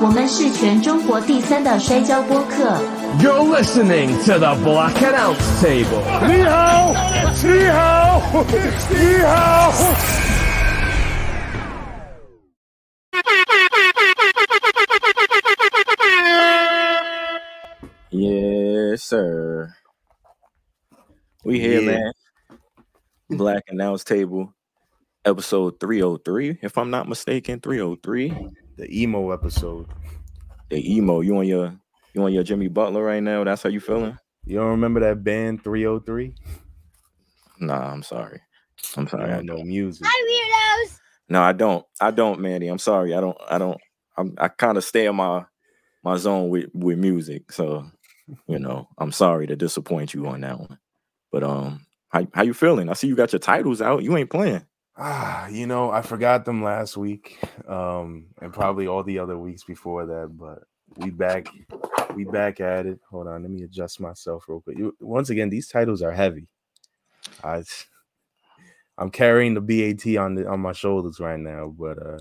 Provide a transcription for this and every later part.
我们是全中国第三的摔跤播客。 You're listening to the Black Announce Table. 你好，你好，你好。 Yes, sir. We here, Yeah. man. Black Announce Table, episode 303, if I'm not mistaken. 303. The emo episode. The emo. You on your you on your Jimmy Butler right now? That's how you feeling? You don't remember that band 303? Nah, I'm sorry. I'm sorry. I don't know don't. music. No, I don't. I don't, Manny. I'm sorry. I don't. I don't. I'm, I kind of stay in my my zone with with music. So, you know, I'm sorry to disappoint you on that one. But um, how how you feeling? I see you got your titles out. You ain't playing. Ah, you know, I forgot them last week, um, and probably all the other weeks before that. But we back, we back at it. Hold on, let me adjust myself real quick. You, once again, these titles are heavy. I, I'm carrying the BAT on the on my shoulders right now, but uh,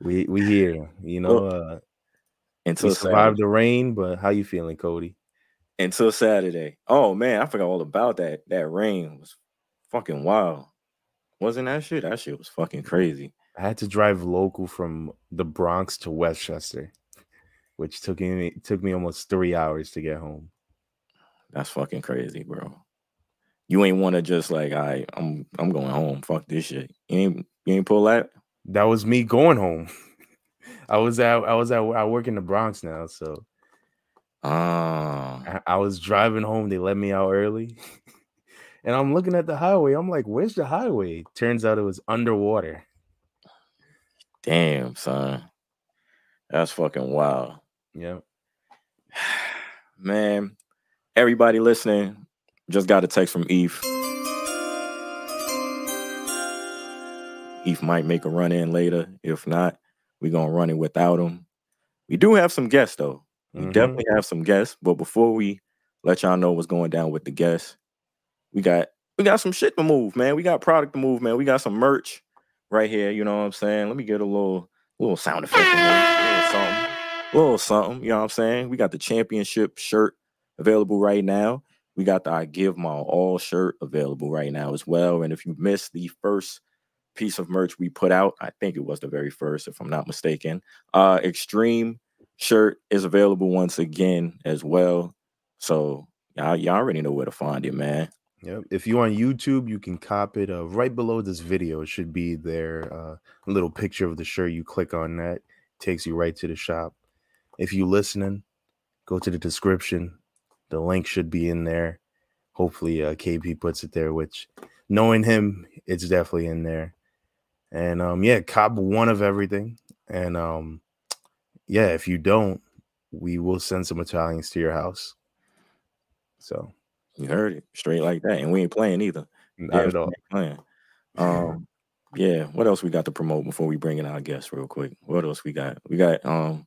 we we here. You know, uh, Until we Saturday. the rain. But how you feeling, Cody? until Saturday. Oh man, I forgot all about that. That rain was fucking wild. Wasn't that shit? That shit was fucking crazy. I had to drive local from the Bronx to Westchester, which took me took me almost three hours to get home. That's fucking crazy, bro. You ain't want to just like, I, I'm, I'm going home. Fuck this shit. You ain't, you ain't pull that. That was me going home. I was at I was at I work in the Bronx now, so Ah, I, I was driving home. They let me out early, and I'm looking at the highway. I'm like, "Where's the highway?" Turns out it was underwater. damn, son. That's fucking wild, Yep. man. Everybody listening, just got a text from Eve. Eve might make a run in later. If not, we're gonna run it without him. We do have some guests though. We Mhm. definitely have some guests, but before we let y'all know what's going down with the guests, we got we got some shit to move, man. We got product to move, man. We got some merch right here. You know what I'm saying? Let me get a little little sound effect, a little something, a little something. You know what I'm saying? We got the championship shirt available right now. We got the I Give My All shirt available right now as well. And if you missed the first piece of merch we put out, I think it was the very first, if I'm not mistaken. Uh Extreme shirt is available once again as well. So y'all, y'all already know where to find it, man. Yep. If you're on YouTube, you can cop it. Uh, right below this video it should be there. Uh, a little picture of the shirt. You click on that, takes you right to the shop. If you're listening, go to the description. The link should be in there. Hopefully, uh, KP puts it there. Which, knowing him, it's definitely in there. And um, yeah, cop one of everything. And um, yeah, if you don't, we will send some Italians to your house. So You heard it straight like that, and we ain't playing either. not Yeah, at all. playing. Um, yeah. What else we got to promote before we bring in our guests real quick? What else we got? We got um.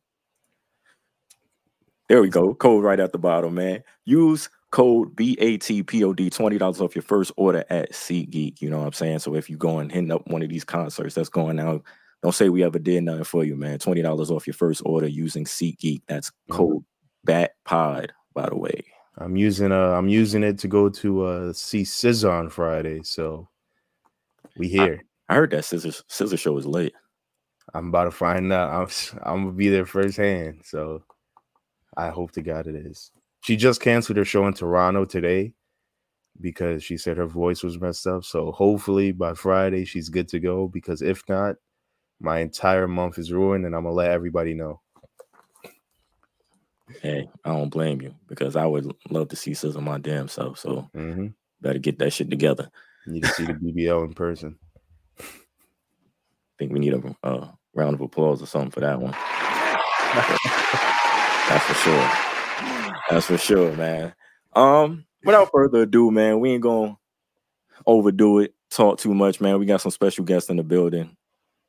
There we go. Code right at the bottom, man. Use code BATPOD, $20 off your first order at SeatGeek. You know what I'm saying? So if you go and hit up one of these concerts that's going out, don't say we ever did nothing for you, man. $20 off your first order using SeatGeek. That's Mhm. code BATPOD, by the way. I'm using uh I'm using it to go to uh see SZA on Friday. So we here. I heard that SZA, SZA Show is late. I'm about to find out. I'm I'm gonna be there firsthand. So I hope to God it is. She just canceled her show in Toronto today because she said her voice was messed up. So hopefully by Friday she's good to go. Because if not, my entire month is ruined, and I'm gonna let everybody know. Hey, I don't blame you because I would love to see SZA my damn self. So hmm better get that shit together. Need to see the BBL in person. I think we need a uh, round of applause or something for that one. That's for sure. That's for sure, man. Um, without further ado, man, we ain't gonna overdo it, talk too much, man. We got some special guests in the building.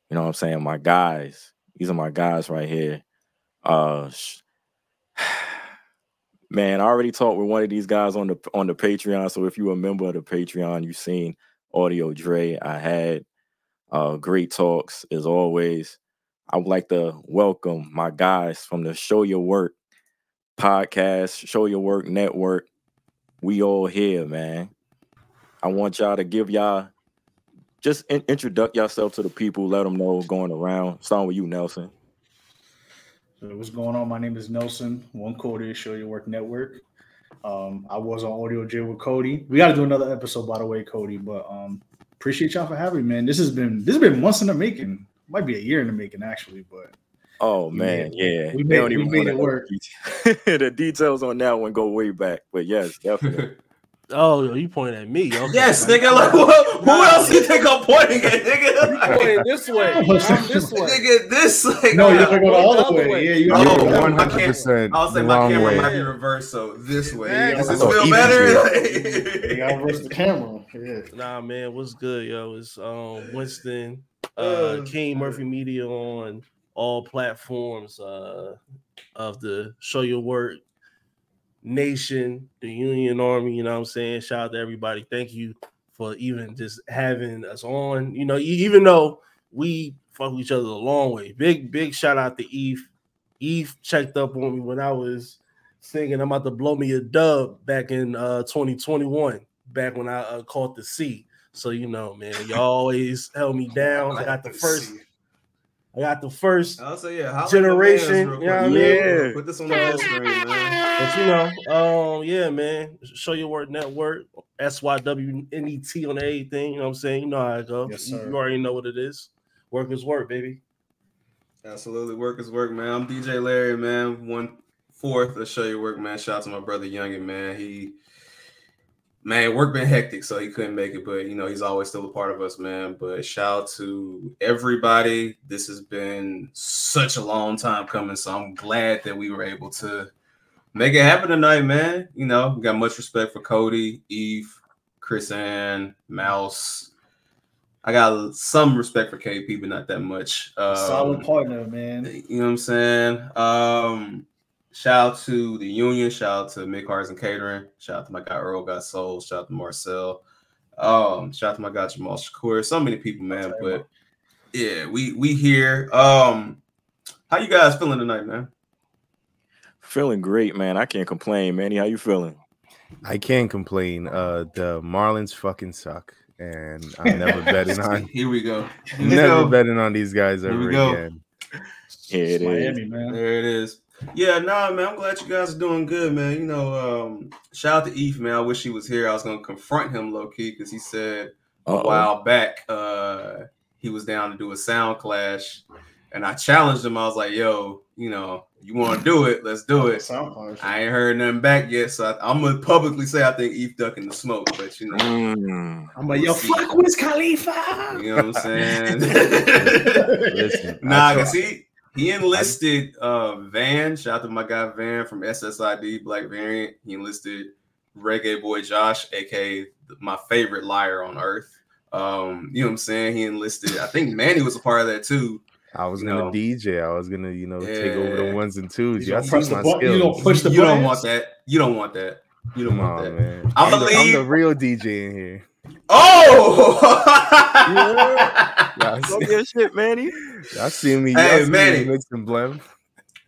You know what I'm saying? My guys. These are my guys right here. Uh man, I already talked with one of these guys on the on the Patreon. So if you're a member of the Patreon, you've seen Audio Dre. I had uh great talks as always. I would like to welcome my guys from the Show Your Work podcast, Show Your Work Network. We all here, man. I want y'all to give y'all just in- introduce yourself to the people, let them know going around. Starting with you, Nelson. So what's going on? My name is Nelson, one Cody, Show Your Work Network. Um, I was on Audio J with Cody. We got to do another episode, by the way, Cody. But um, appreciate y'all for having me, man. This has been this has been months in the making. Might be a year in the making, actually. But Oh man, yeah. we They made- don't we made it work. the details on that one go way back, but yes, definitely. Oh, you pointing at me? Okay. Yes, nigga. Like, who, who else you think I'm pointing at, nigga? Like, Pointing this way. I'm this way. nigga, this like. no, you uh, have to go the other way. Yeah, you Oh, have to You're go one- the way. 100% I was the saying my camera way. might be reversed, so this way. Yeah, Does this feel even better? You gotta reverse the camera. Yeah. Nah, man, what's good, yo? It's um Winston, uh, Uh, King Murphy Media on all platforms uh of the Show Your Work Nation, the Union Army. You know what I'm saying? Shout out to everybody. Thank you for even just having us on. You know, even though we fuck with each other a long way. Big, big shout out to Eve. Eve checked up on me when I was singing I'm about to blow me a dub back in uh 2021, back when I uh, caught the C. So you know, man, y'all always held me down. I got the first, I got the first I'll say yeah. holla at my Generation, mans you know what I mean? Yeah. Put this on the screen, man. But you know, um, yeah, man. Show your work network, S Y W N E T on everything. You know what I'm saying? You know how it go. Yes, sir. you already know what it is. Work is work, baby. Absolutely, work is work, man. I'm DJ Larry, man. One fourth of show your work, man. Shout out to my brother Youngin, man. He, man, work been hectic, so he couldn't make it, but you know he's always still a part of us, man. But shout out to everybody. This has been such a long time coming, so I'm glad that we were able to make it happen tonight, man. You know, got much respect for Cody, Eve, Chris Ann, Mouse. I got some respect for KP, but not that much. Um, Solid partner, man. you know what I'm saying? Um, shout out to the union, shout out to Mick Cars and Catering, shout out to my guy Earl Got Soul, shout out to Marcel, um, shout out to my guy Jamal Shakur, so many people, man. But yeah, we we here. Um, how you guys feeling tonight, man? Feeling great, man. I can't complain, Manny. How you feeling? I can't complain. Uh, the Marlins fucking suck, and I'm never betting on. Here we go. Here we Never go. betting on these guys Here we ever go. again. Yeah, it is. Miami, man. There it is. Yeah, nah, man. I'm glad you guys are doing good, man. You know, um, shout out to Eve, man. I wish he was here. I was gonna confront him low key because he said a Uh-oh. while back uh he was down to do a sound clash, and I challenged him. I was like, "Yo, you know, you want to do it? Let's do it." I ain't heard nothing back yet, so I, I'm gonna publicly say I think Eve ducking the smoke, but you know, Mm. I'm like, yo, See. fuck Wiz Khalifa. you know what I'm saying? Listen, Nah, I cause he he enlisted uh Van. Shout out to my guy Van from SSID Black Variant. He enlisted Reggae Boy Josh, aka my favorite liar on earth. Um, you know what I'm saying? He enlisted. I think Manny was a part of that too. I was you gonna know. DJ. I was gonna, you know, take over the ones and twos. You Y'all gonna press the my button- you skills. gonna push the you don't want that. You don't want that. You don't Come want on, that. man. I I'm the, I'm the real DJ in here. Oh, Y'all Talk see, your shit, Manny. y'all see me. Hey, y'all see Manny. me mix and blend.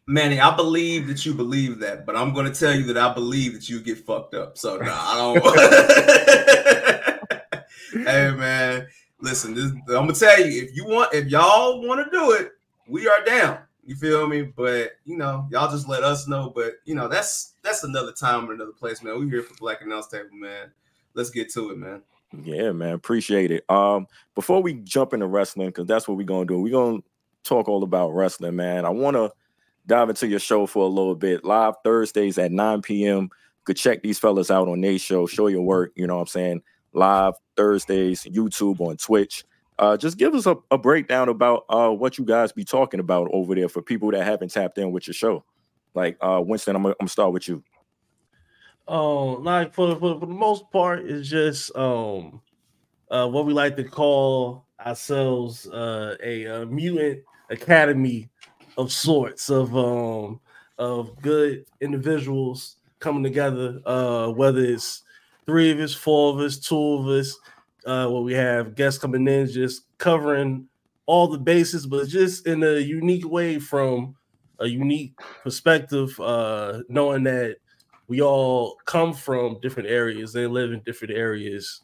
Manny, I believe that you believe that, but I'm going to tell you that I believe that you get fucked up. So nah, I don't. hey man, listen, this, I'm gonna tell you if you want, if y'all want to do it, we are down. You feel me? But you know, y'all just let us know. But you know, that's that's another time and another place, man. We here for Black Announce Table, man. Let's get to it, man. Yeah, man, appreciate it. Um, before we jump into wrestling, because that's what we're gonna do. We're gonna talk all about wrestling, man. I want to dive into your show for a little bit. Live Thursdays at 9 p.m. Could check these fellas out on their show, show your work. You know what I'm saying? Live Thursdays, YouTube on Twitch. Uh, just give us a, a breakdown about uh what you guys be talking about over there for people that haven't tapped in with your show. Like uh Winston, I'm gonna, start with you. Um, like for, for for the most part, it's just um uh what we like to call ourselves uh a, uh mutant academy of sorts of um of good individuals coming together. Uh, whether it's three of us, four of us, two of us, uh, where we have guests coming in, just covering all the bases, but just in a unique way from a unique perspective, uh, knowing that we all come from different areas and live in different areas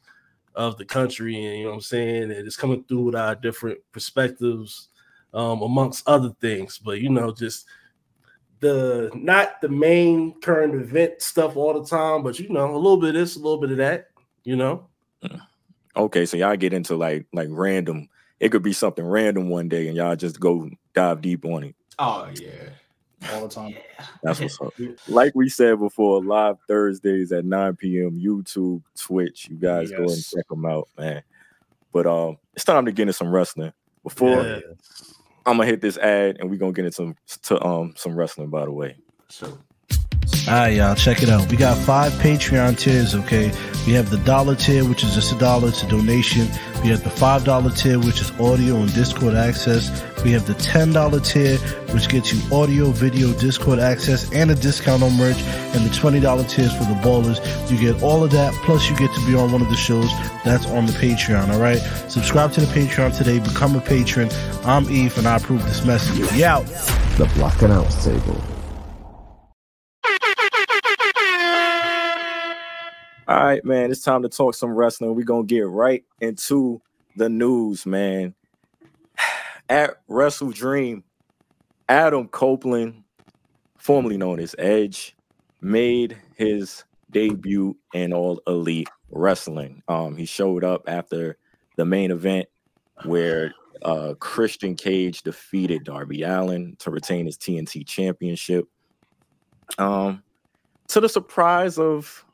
of the country, and you know what I'm saying, and it's coming through with our different perspectives, um, amongst other things. But you know, just the not the main current event stuff all the time, but you know, a little bit of this, a little bit of that, you know. Okay, so y'all get into like like random. It could be something random one day, and y'all just go dive deep on it. Oh yeah. all the time. That's what's up. Like we said before, live Thursdays at 9 p.m. YouTube, Twitch. You guys go and check them out, man. But um, it's time to get into some wrestling. Before Yeah. I'm gonna hit this ad, and we're gonna get into some to um some wrestling. By the way, So All right, y'all, check it out. We got five Patreon tiers, okay? We have the dollar tier, which is just a dollar, it's a donation. We have the five dollar tier, which is audio and Discord access. We have the ten dollar tier, which gets you audio, video, Discord access, and a discount on merch. And the twenty dollar tiers for the ballers. You get all of that, plus you get to be on one of the shows that's on the Patreon, all right? Subscribe to the Patreon today, become a patron. I'm Eve, and I approve this message. Out. The Black Announce Table. All right, man. It's time to talk some wrestling. We're gonna get right into the news, man. At Wrestle Dream, Adam Copeland, formerly known as Edge, made his debut in All Elite Wrestling. Um, he showed up after the main event where uh, Christian Cage defeated Darby Allin to retain his TNT Championship. Um, to the surprise of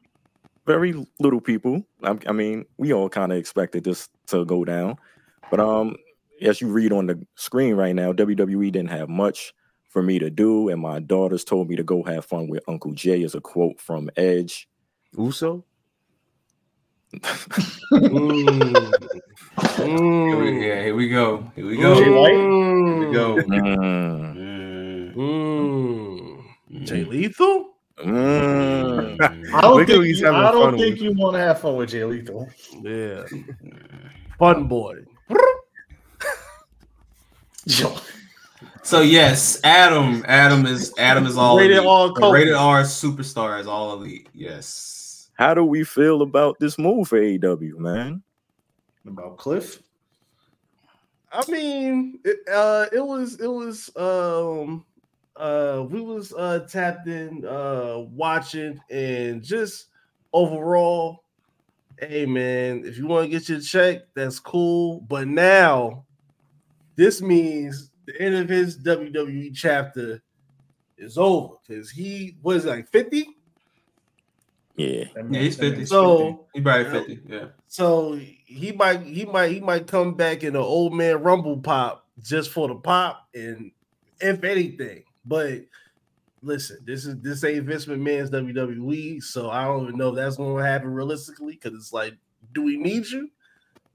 very little people. I, I mean, we all kind of expected this to go down, but um, as you read on the screen right now, WWE didn't have much for me to do, and my daughters told me to go have fun with Uncle Jay. Is a quote from Edge. Uso? Mm. here we, Mm. yeah, here we go. Here we go. Jay White? Here we go. Mm, Mm, Mm. Jay Lethal? Mm. I don't think he's you, I don't think you want to have fun with Jay Lethal. Yeah. Fun boy. So yes, Adam. Adam is Adam is all Rated elite. R Rated R superstar is all elite. Yes. How do we feel about this move for AEW, man? About Cliff? I mean, it, uh, it was it was um uh we was uh tapped in uh watching and just overall, hey man, if you want to get your check, that's cool. But now this means the end of his WWE chapter is over because he was like 50. Yeah, Yeah, he's 50. So He probably 50. Yeah. So he might he might he might come back in an old man rumble pop just for the pop and if anything. But listen, this is this ain't Vince McMahon's WWE, so I don't even know if that's going to happen realistically because it's like, do we need you?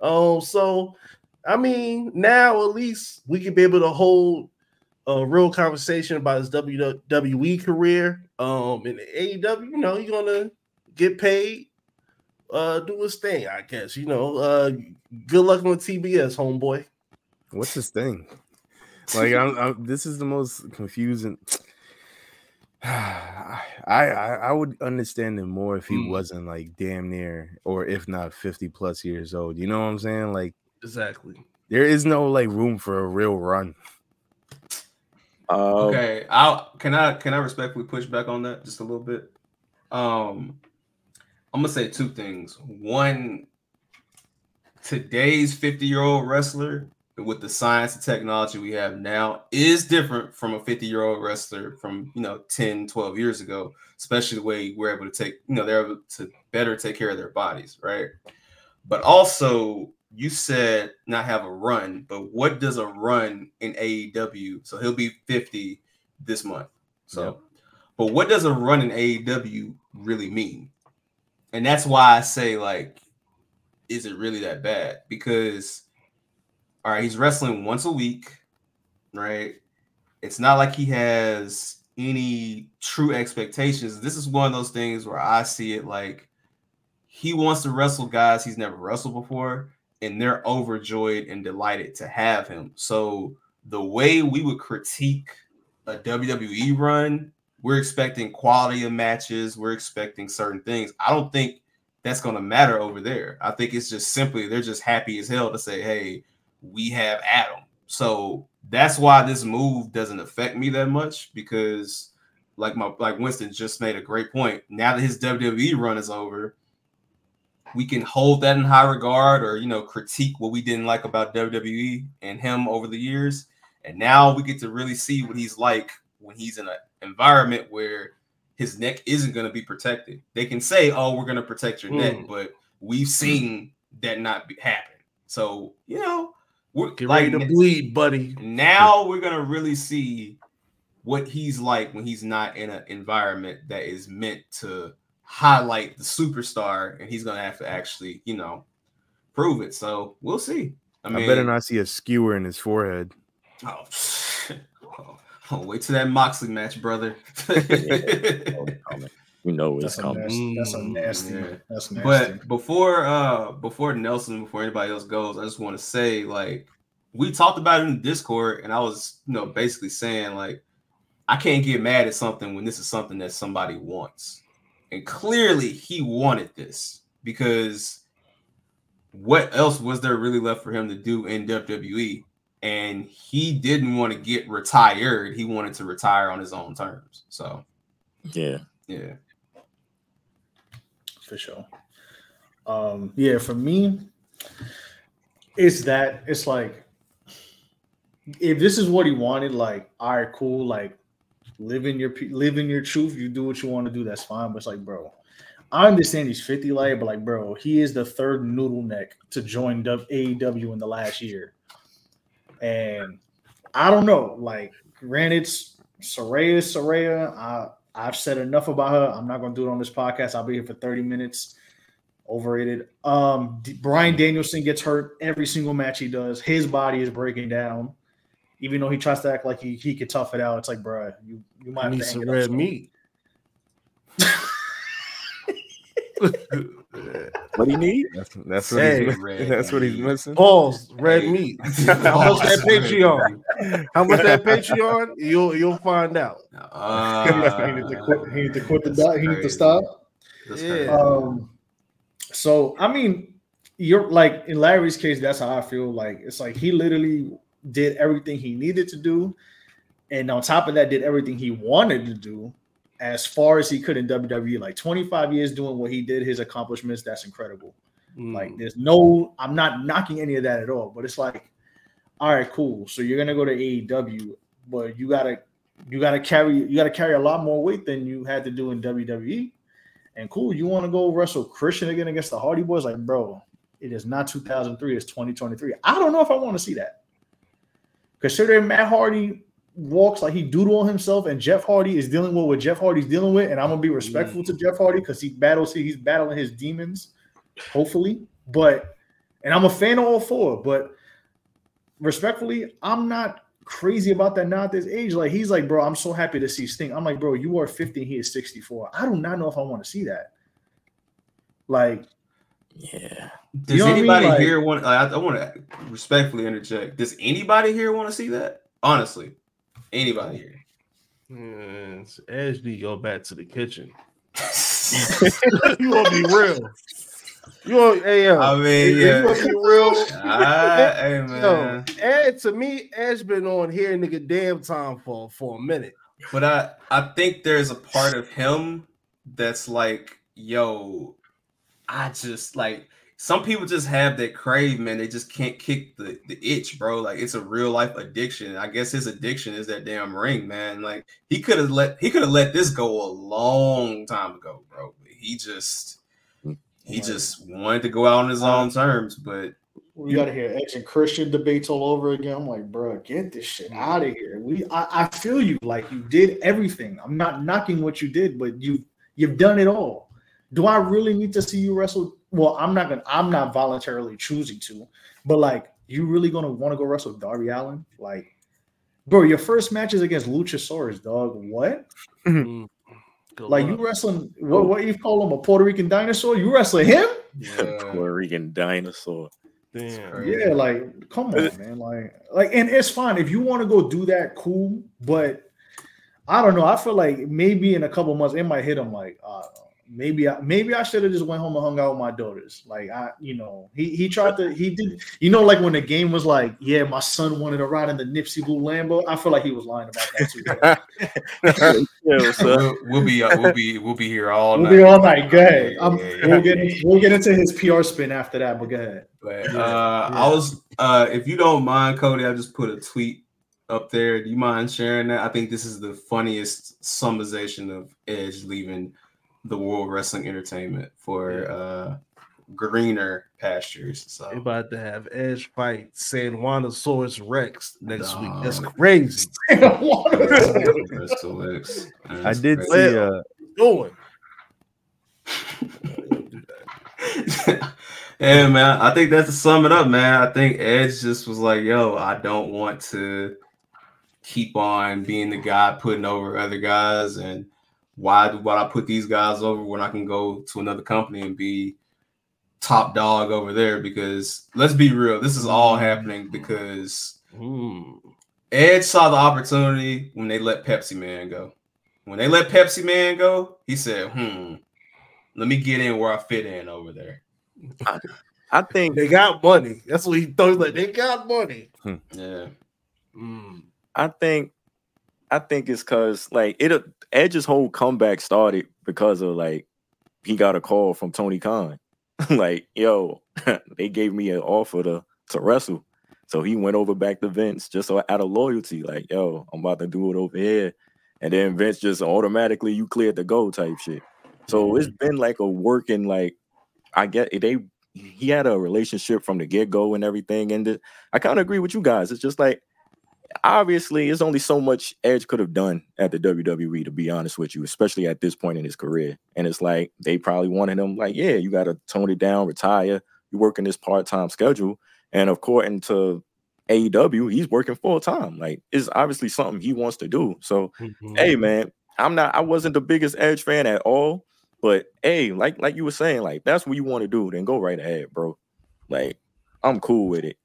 Um, so I mean, now at least we can be able to hold a real conversation about his WWE career. Um, in AEW, you know, you're gonna get paid uh do his thing, I guess. You know, uh good luck on TBS, homeboy. What's his thing? Like, I'm, I'm, this is the most confusing. I, I I would understand him more if he Mm. wasn't like damn near, or if not fifty plus years old. You know what I'm saying? Like, Exactly. there is no like room for a real run. uh, Okay. I'll can I can I respectfully push back on that just a little bit? Um I'm gonna say two things. One, today's 50 year old wrestler with the science and technology we have now is different from a 50 year old wrestler from you know 10 12 years ago especially the way we're able to take you know they're able to better take care of their bodies right? But also you said not have a run but what does a run in aew so he'll be 50 this month. So Yep. but what does a run in aew really mean? And that's why i say like is it really that bad? Because all right, he's wrestling once a week, right? It's not like he has any true expectations. This is one of those things where I see it like he wants to wrestle guys he's never wrestled before, and they're overjoyed and delighted to have him. So the way we would critique a WWE run, we're expecting quality of matches, we're expecting certain things. I don't think that's going to matter over there. I think it's just simply they're just happy as hell to say, "Hey, we have Adam." So that's why this move doesn't affect me that much because, like my like Winston just made a great point. Now that his WWE run is over, we can hold that in high regard, or you know, critique what we didn't like about WWE and him over the years. And now we get to really see what he's like when he's in an environment where his neck isn't going to be protected. They can say, "Oh, we're going to protect your neck," Mm. but we've seen that not be, happen. So you know, we're Get like ready to bleed, buddy. now we're gonna really see what he's like when he's not in an environment that is meant to highlight the superstar, and he's gonna have to actually, you know, prove it. So we'll see. I I, better not see a skewer in his forehead. Oh, oh, oh, wait till that Moxley match, brother. You know it's That's a coming. nasty. That's a nasty. yeah. That's nasty. But before uh before Nelson, before anybody else goes, I just want to say like we talked about it in the Discord, and I was you know basically saying like I can't get mad at something when this is something that somebody wants, and clearly he wanted this because what else was there really left for him to do in WWE? And he didn't want to get retired; he wanted to retire on his own terms. So Yeah. yeah, for sure. Um, yeah, for me, it's that it's like if this is what he wanted, like, all right, cool, like living your living your truth, you do what you want to do, that's fine. But it's like, bro, I understand he's 50 light, but like, bro, he is the third noodle neck to join AEW in the last year. And I don't know, like, granted, Saraya Saraya. I I've said enough about her. I'm not gonna do it on this podcast. I'll be here for 30 minutes. Overrated. Um, D- Bryan Danielson gets hurt every single match he does. His body is breaking down. Even though he tries to act like he, he could tough it out, it's like, bro, you you might need some red meat. What do you need? That's, that's what Hey, he's red that's what he's missing. Pause. Red Hey. meat. How much that Patreon? How much that Patreon? You'll you'll find out. Uh, he need to quit. He need to quit the dot. He need to stop. That's Yeah. crazy. Um, so I mean, you're like in Larry's case, that's how I feel. Like it's like he literally did everything he needed to do, and on top of that, did everything he wanted to do as far as he could in WWE. Like 25 years doing what he did, his accomplishments, that's incredible. Mm. Like there's no, I'm not knocking any of that at all, but it's like, all right, cool. So you're gonna go to AEW, but you gotta you gotta carry you gotta carry a lot more weight than you had to do in WWE. And cool, you want to go wrestle Christian again against the Hardy Boys? Like, bro, it is not 2003, it's 2023. I don't know if I want to see that. Considering Matt Hardy walks like he doodle on himself, and Jeff Hardy is dealing with what Jeff Hardy's dealing with, and I'm gonna be mm. respectful to Jeff Hardy because he battles he's battling his demons, hopefully. But and I'm a fan of all four, but respectfully, I'm not crazy about that now at this age. Like he's like, bro, I'm so happy to see Sting. I'm like, bro, you are 50, he is 64. I do not know if I want to see that. Like, Yeah. Does You know what I mean? anybody Like- here want? I, I want to respectfully interject. Does anybody here want to see that? Honestly, anybody here? Yes, Edge need go back to the kitchen. you gonna be real. You want, hey yo, I mean, you yeah. gonna be real. Ah, hey Yo, man. Ed to me, Edge been on here nigga damn time for for a minute. But I I think there's a part of him that's like, yo, I just like some people just have that crave, man. They just can't kick the, the itch, bro. Like it's a real life addiction. I guess his addiction is that damn ring, man. Like he could have let he could have let this go a long time ago, bro. He just he just wanted to go out on his own terms, but we got to hear Edge and Christian debates all over again. I'm like, bro, get this shit out of here. We, I, I feel you. Like you did everything. I'm not knocking what you did, but you, you've done it all. Do I really need to see you wrestle? Well, I'm not gonna. I'm not voluntarily choosing to, but like, you really gonna want to go wrestle Darby Allin? Like, bro, your first match is against Luchasaurus, dog. What? Mm. Good Like you wrestling? What? What you call him? A Puerto Rican dinosaur? You wrestling him? yeah. Puerto Rican dinosaur. Damn. Yeah, like come on, man. Like, like, and it's fine if you want to go do that, cool. But I don't know. I feel like maybe in a couple months it might hit him. Like, uh, maybe I maybe I should have just went home and hung out with my daughters. Like, I, you know, he he tried to he did. You know, like when the game was like, yeah, my son wanted to ride in the Nipsey Blue Lambo. I feel like he was lying about that too. yeah, what's? We'll, we'll be uh, we'll be we'll be here all night. we'll night. be all night. Go ahead. I'm, Yeah, yeah, we'll get into, we'll get into his PR spin after that. But go ahead. But uh, I was, uh, if you don't mind, Cody, I just put a tweet up there. Do you mind sharing that? I think this is the funniest summarization of Edge leaving the World Wrestling Entertainment for uh, greener pastures. They So about to have Edge fight San Juanosaurus Rex next week. That's crazy. That's the licks. I did crazy. see uh Doing. yeah, man. I think that's to sum it up, man. I think Edge just was like, yo, I don't want to keep on being the guy putting over other guys. And why do why I put these guys over when I can go to another company and be top dog over there? Because let's be real, this is all happening because Hmm. Edge saw the opportunity when they let Pepsi Man go. When they let Pepsi Man go, he said, hmm, let me get in where I fit in over there. I think They got money. That's what he thought. Like they got money. Yeah. Mm. I think I think it's cause like it Edge's whole comeback started because of like he got a call from Tony Khan. like, yo, they gave me an offer to to wrestle. So he went over back to Vince just so out of loyalty, like, yo, I'm about to do it over here. And then Vince just automatically you cleared the go type shit. So it's been like a working like I get they he had a relationship from the get-go and everything. And the, I kind of agree with you guys. It's just like obviously there's only so much Edge could have done at the WWE, to be honest with you, especially at this point in his career. And it's like they probably wanted him, like, yeah, you got to tone it down, retire. You work in this part-time schedule. And according to AEW, he's working full-time. Like, it's obviously something he wants to do. So, Mhm. hey, man, I'm not, I wasn't the biggest Edge fan at all. But hey, like like you were saying, like that's what you want to do, then go right ahead, bro. Like, I'm cool with it.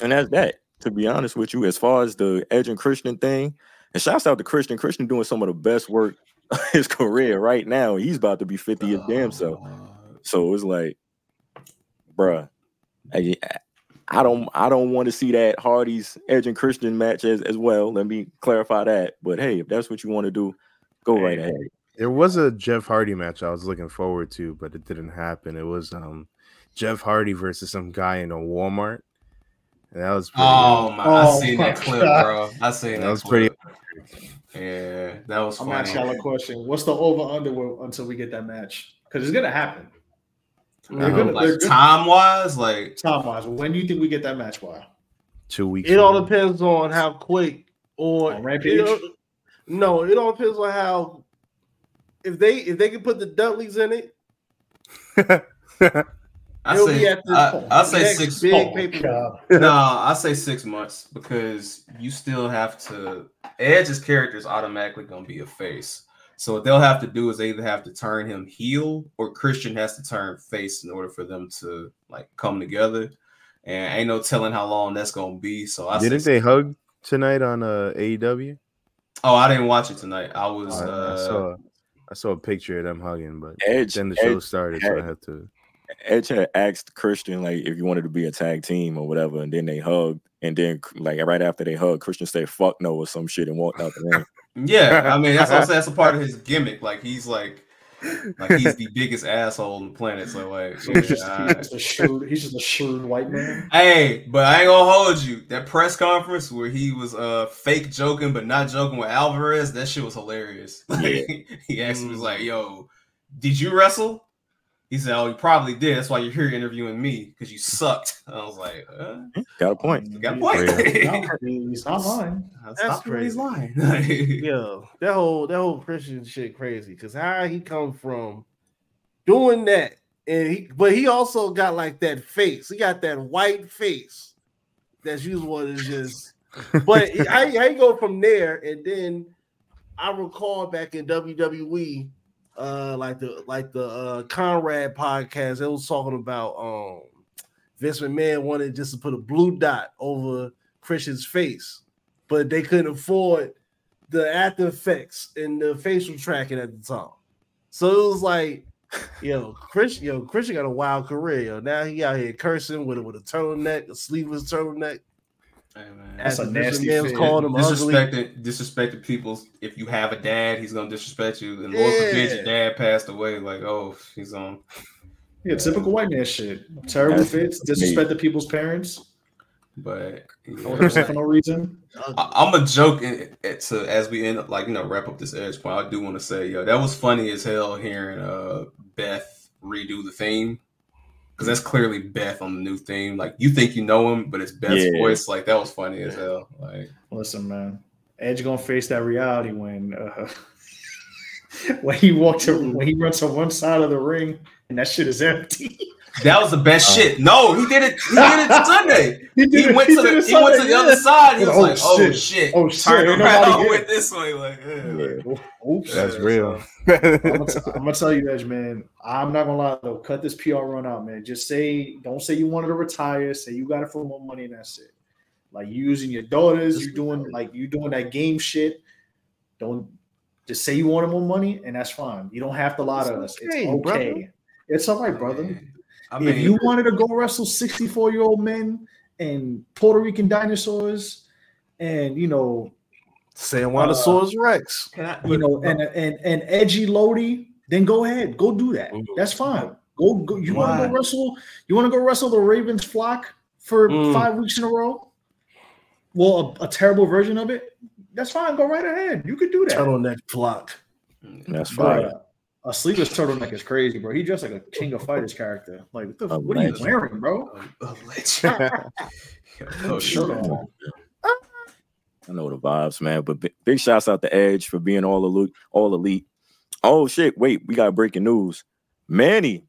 And that's that to be honest with you, as far as the Edge and Christian thing, and shouts out to Christian. Christian doing some of the best work of his career right now. He's about to be 50 his damn self. So it's like, bruh, I, I don't I don't want to see that Hardy's Edge and Christian match as, as well. Let me clarify that. But hey, if that's what you want to do, go right ahead. there was a Jeff Hardy match I was looking forward to, but it didn't happen. It was um Jeff Hardy versus some guy in a Walmart. And that was pretty, Oh my! I Oh seen my that clip, God. bro. I seen that that, was pretty. Yeah, that was I'm funny. asking y'all a question. What's the over under until we get that match? Because it's gonna happen. They're Um, gonna, they're Like time wise, like Time wise, when do you think we get that match? Why? two weeks. It all depends on how quick or On Rampage? it all- no, it all depends on how if they if they can put the Dudleys in it, I He'll say, the I, I say six. big no, I say six months because you still have to. Edge's character is automatically going to be a face. So what they'll have to do is they either have to turn him heel or Christian has to turn face in order for them to like come together. And ain't no telling how long that's going to be. So I Didn't say, they hug tonight on uh AEW? Oh, I didn't watch it tonight. I was. I, I uh, saw I saw a picture of them hugging, but Edge, then the show Edge, started, so I Edge. had to. Edge had asked Christian like if you wanted to be a tag team or whatever, and then they hugged, and then like right after they hugged, Christian said "fuck no" or some shit and walked out the ring. Yeah, I mean that's what That's a part of his gimmick. Like he's like, like he's the biggest asshole on the planet. So like, So he's, just, he's just a shrewd. He's just a shrewd white man. hey, but I ain't gonna hold you. That press conference where he was uh fake joking but not joking with Alvarez, that shit was hilarious. Like, he asked me, was like, "Yo, did you wrestle?" He said, "Oh, you probably did. That's why you're here interviewing me because you sucked." I was like, uh, Got a point. Got a point." He's not lying. Stop when he's crazy. lying. Yeah, that whole that whole Christian shit crazy. Cause how he come from doing that, and he but he also got like that face. He got that white face that's usual to just. But I I go from there, and then I recall back in WWE, uh, like the like the uh Conrad podcast, they was talking about um Vince McMahon wanted just to put a blue dot over Christian's face, but they couldn't afford the after effects and the facial tracking at the time. So it was like, yo, Christian, yo, Christian got a wild career. Yo. Now he out here cursing with a, with a turtleneck, a sleeveless turtleneck. Hey. That's a After Vince nasty McMahon was calling him ugly. disrespecting disrespecting people's if you have a dad, he's gonna disrespect you. And Lord forbid your dad passed away, like, oh, he's on Yeah, typical white man shit. Terrible That's fits, disrespecting people's parents but for no reason. I, I'm a joke in, it, to as we end up like you know wrap up this edge point. I do want to say, yo, that was funny as hell hearing uh Beth redo the theme because that's clearly Beth on the new theme. Like you think you know him, but it's Beth's Yeah. voice. Like that was funny as hell. Like Listen, man, Edge gonna face that reality when uh, when he walks to, when he runs to one side of the ring and that shit is empty. that was the best oh. shit. No, he did it. He did it Sunday. he, He did it- went he to did the he went to Sunday, the other side. He was Oh, like, oh shit. shit, Oh, shit, Turned ain't around, nobody went this way. Like, yeah, like- Oops. Oh, that's real. I'm gonna, t- I'm gonna tell you, Edge, man. I'm not gonna lie though. Cut this PR run out, man. Just say, don't say you wanted to retire. Say you got it for more money, and that's it. Like you using your daughters, You're doing like you're doing that game shit. Don't just say you wanted more money, and that's fine. You don't have to lie to us. It's It's okay, brother. okay. It's all right, brother. I if you wanted to go wrestle 64 year old men and Puerto Rican dinosaurs, and you know San Juanosaurus Rex. can I, you know, and and and edgy Lodi, then go ahead, go do that. That's fine. Go go. You want to go wrestle? You want to go wrestle the Ravens flock for Mm. five weeks in a row? Well, a, a terrible version of it. That's fine. Go right ahead. You could do that. Turtleneck flock. That's But, fine. uh, a sleeveless turtleneck is crazy, bro. He dressed like a King of Fighters character. Like, what, the, A what are you wearing, bro? a legend. oh, Shirt shit. on. I know the vibes, man. But big, big shouts out to Edge for being all elite, all elite. Oh shit! Wait, we got breaking news. Manny,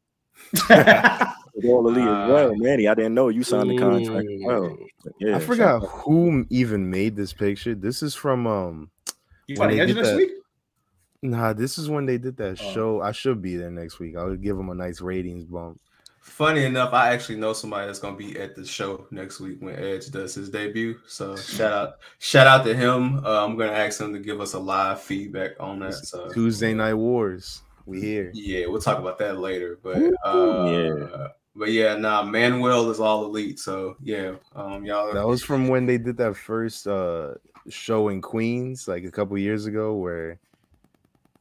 all elite as well. Uh, Manny, I didn't know you signed the contract. Well, Mm. yeah, I forgot who even made this picture. This is from um you When fighting they Edge did next that- week? Nah, this is when they did that Oh. show. I should be there next week. I'll give them a nice ratings bump. Funny enough, I actually know somebody that's gonna be at the show next week when Edge does his debut. So shout out, shout out to him. Uh, I'm gonna ask him to give us a live feedback on that. So Tuesday Night Wars. We here. yeah, we'll talk about that later. But uh, Yeah. but yeah, nah, Manuel is all elite. So yeah, um, y'all. That was from when they did that first uh show in Queens, like a couple years ago, where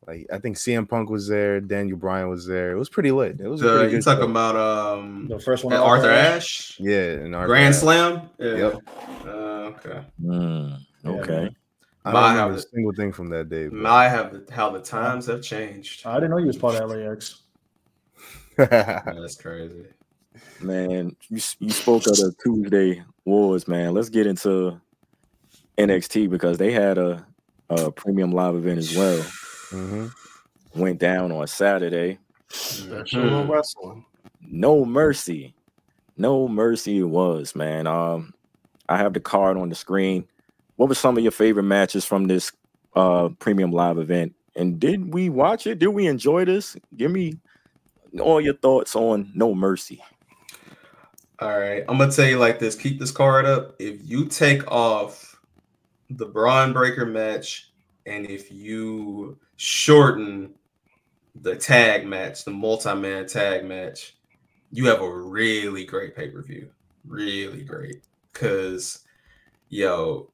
like I think CM Punk was there, Daniel Bryan was there. It was pretty lit. It was a the, pretty you good talking about um The first one, Arthur Ashe yeah, and our Grand Slam. Yeah. Yep. Uh, okay. Mm, okay. I My- don't remember a single thing from that day. I have the, how the times have changed. I didn't know you was part of LAX. That's crazy. Man, you, you spoke of the Tuesday wars, man. Let's get into NXT because they had a, a premium live event as well. Mhm. Went down on Saturday. Professional wrestling. No mercy. No mercy it was, man. Um, I have the card on the screen. What were some of your favorite matches from this uh premium live event? And did we watch it? Did we enjoy this? Give me all your thoughts on No Mercy. All right, I'm gonna tell you like this. Keep this card up. If you take off the Bron Breakker match, and if you shorten the tag match, the multi-man tag match, you have a really great pay-per-view. Really great. Cause yo,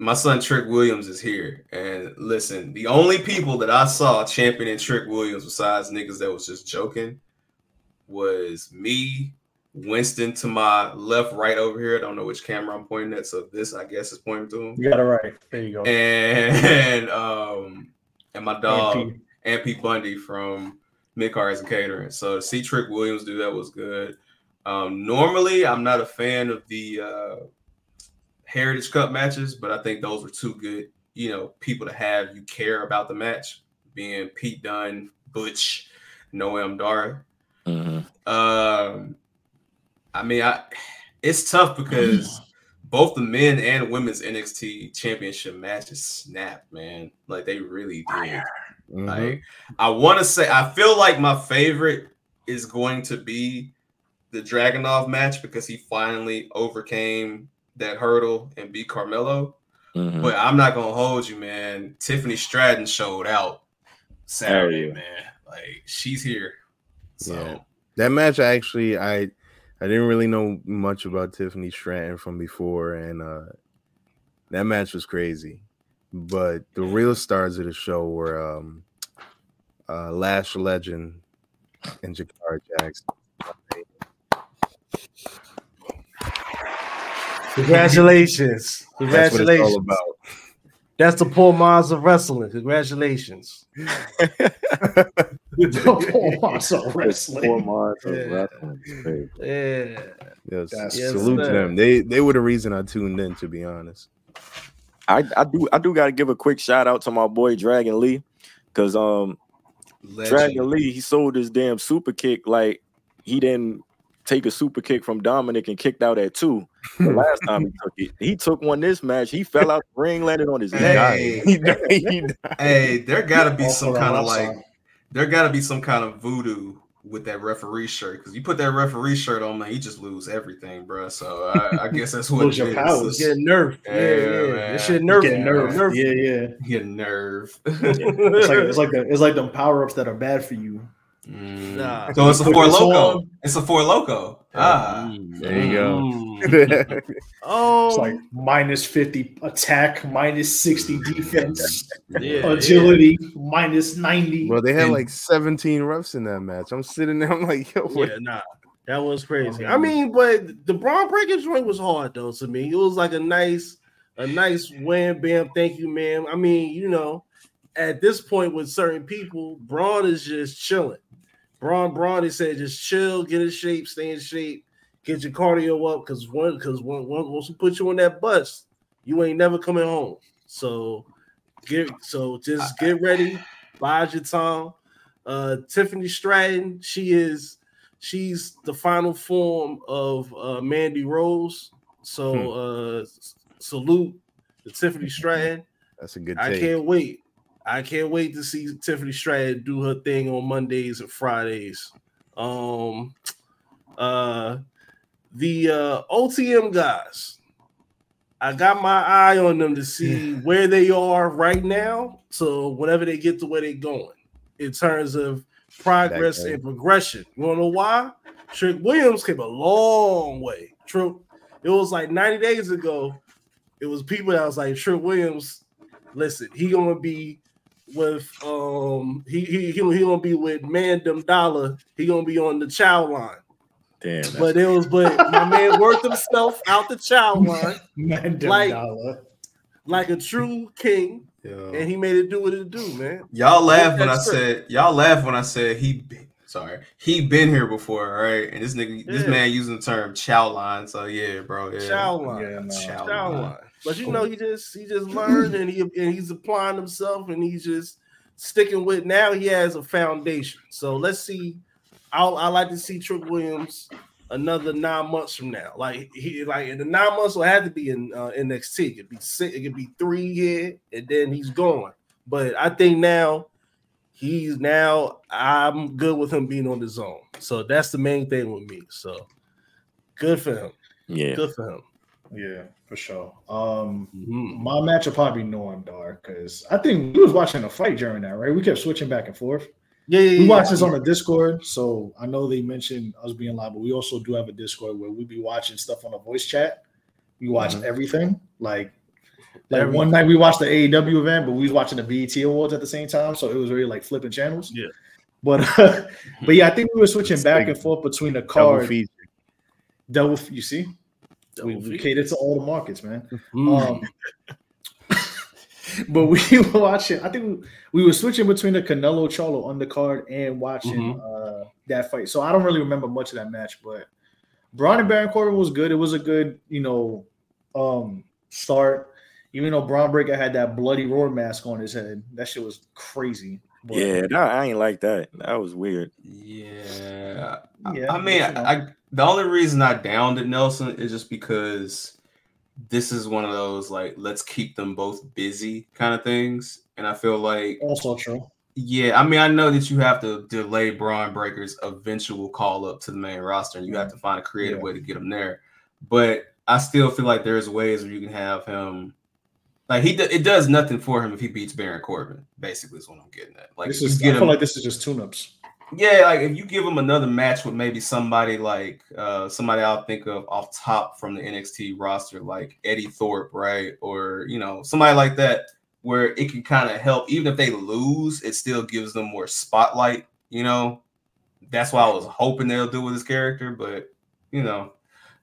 my son Trick Williams is here. And listen, the only people that I saw championing Trick Williams besides niggas that was just joking was me, Winston to my left, right over here. I don't know which camera I'm pointing at, so this I guess is pointing to him. You got it right. There you go. And um and my dog AMP. and Pete Bundy from Mid Cars and Catering. So to see Trick Williams do that was good. Um, normally I'm not a fan of the uh Heritage Cup matches, but I think those were too good, you know, people to have you care about the match, being Pete Dunne, Butch, Noam Dar. Mhm. Um, I mean, I it's tough because both the men and women's NXT championship matches snapped, man. Like they really did. Mhm. Like I want to say, I feel like my favorite is going to be the Dragunov match because he finally overcame that hurdle and beat Carmelo. Mhm. But I'm not gonna hold you, man. Tiffany Stratton showed out Saturday, man. Like she's here. So Yeah. That match, actually, I, I didn't really know much about Tiffany Stratton from before, and uh that match was crazy. But the real stars of the show were um, uh, Lash Legend and Jakara Jackson. Congratulations. That's what it's all Congratulations. About. That's the Paul Miles of wrestling. Congratulations. oh, so Four wrestling. months of Yeah. wrestling is. Yeah. Yes, That's- Yes, salute to sir. them. They they were the reason I tuned in, to be honest. I, I do I do gotta give a quick shout out to my boy Dragon Lee. Cause um legend. Dragon Lee, he sold his damn super kick like he didn't take a super kick from Dominic and kicked out at two. The last time he took it, he took one this match. He fell out the ring, landed on his neck. Hey, He died. He died. hey, there gotta be some the kind of like there gotta be some kind of voodoo with that referee shirt because you put that referee shirt on, man, you just lose everything, bro. So I, I guess that's what Lose it your is. powers. It's Getting nerfed. Yeah, Yeah, yeah. man. This shit nerfed. Getting nerfed. nerfed. Yeah, yeah. Your nerve. It's like it's like the it's like them power ups that are bad for you. Mm. Nah. So it's a four loco. It's a four loco. Ah, There you go. Mm. Oh, It's like minus fifty attack, minus sixty defense, yeah, agility, minus ninety. Bro, they had And- like 17 refs in that match. I'm sitting there, I'm like, yo, Yeah, what? yeah, nah. That was crazy. Um, I mean, but the Bron Breakker joint was hard though to me. It was like a nice, a nice wham bam, thank you, ma'am. I mean, you know, at this point with certain people, Bron is just chilling. Bron, Bron, he said, just chill, get in shape, stay in shape, get your cardio up, because one, because one, one, once we put you on that bus, you ain't never coming home. So get, so just get ready, bide your time. Uh, Tiffany Stratton, she is she's the final form of uh, Mandy Rose. So uh, salute to Tiffany Stratton. That's a good I can't wait. I can't wait to see Tiffany Stratton do her thing on Mondays and Fridays. Um, uh, the uh, OTM guys. I got my eye on them to see where they are right now. So whenever they get to where they're going, in terms of progress and progression. You wanna know why? Trick Williams came a long way. True, it was like 90 days ago. It was people that was like Trick Williams. Listen, he gonna be with um he he he, he gonna be with Mandem Dollar. He gonna be on the chow line. Damn, But it was but my man worked himself out the chow line Man, like- dollar. like a true king, and he made it do what it do, man. Y'all laugh when I That's true. said y'all laugh when I said he been- sorry he been here before, all right? And this nigga, this man using the term chow line. So yeah, bro. Yeah. Chow line. Yeah, no. Chow Chow line. line. But you know, he just he just learned and he and he's applying himself and he's just sticking with now he has a foundation. So let's see. I'll I like to see Trick Williams another nine months from now. Like he like in the nine months will have to be in uh, NXT. It could be six, it could be three here, and then he's gone. But I think now he's now I'm good with him being on the zone. So that's the main thing with me. So good for him. yeah. Good for him. Yeah, for sure. Um, Mhm. my match will probably be Noam Dar because I think we was watching a fight during that, right? We kept switching back and forth. Yeah, yeah, We yeah. watched this on the Discord, so I know they mentioned us being live, but we also do have a Discord where we be watching stuff on a voice chat. We watch everything. Like, like Everything. one night we watched the AEW event, but we was watching the BET Awards at the same time, so it was really like flipping channels. Yeah. But but yeah, I think we were switching back and forth between the Double card. feature. Double, you see, we, Double we cater to all the markets, man. Mm. Um, but we were watching. I think we, we were switching between the Canelo Charlo undercard and watching uh, that fight. So I don't really remember much of that match, but Bron and Baron Corbin was good. It was a good, you know, um, start. Even though Bron Breakker had that bloody roar mask on his head, that shit was crazy. But, Yeah, that, I ain't like that. That was weird. Yeah. I- Yeah, I mean, but, you know. I, the only reason I downed it, Nelson, is just because this is one of those like let's keep them both busy kind of things, and I feel like also true. Yeah, I mean, I know that you have to delay Bron Breakker's eventual call up to the main roster, and you have to find a creative Yeah. way to get him there. But I still feel like there's ways where you can have him. Like he, it does nothing for him if he beats Baron Corbin. Basically, is what I'm getting at. Like this is. I feel him, like this is just tune-ups. yeah, like if you give him another match with maybe somebody like uh somebody I'll think of off top from the NXT roster, like Eddy Thorpe, right? Or you know, somebody like that where it can kind of help, even if they lose, it still gives them more spotlight, you know. That's why I was hoping they'll do with his character, but you know.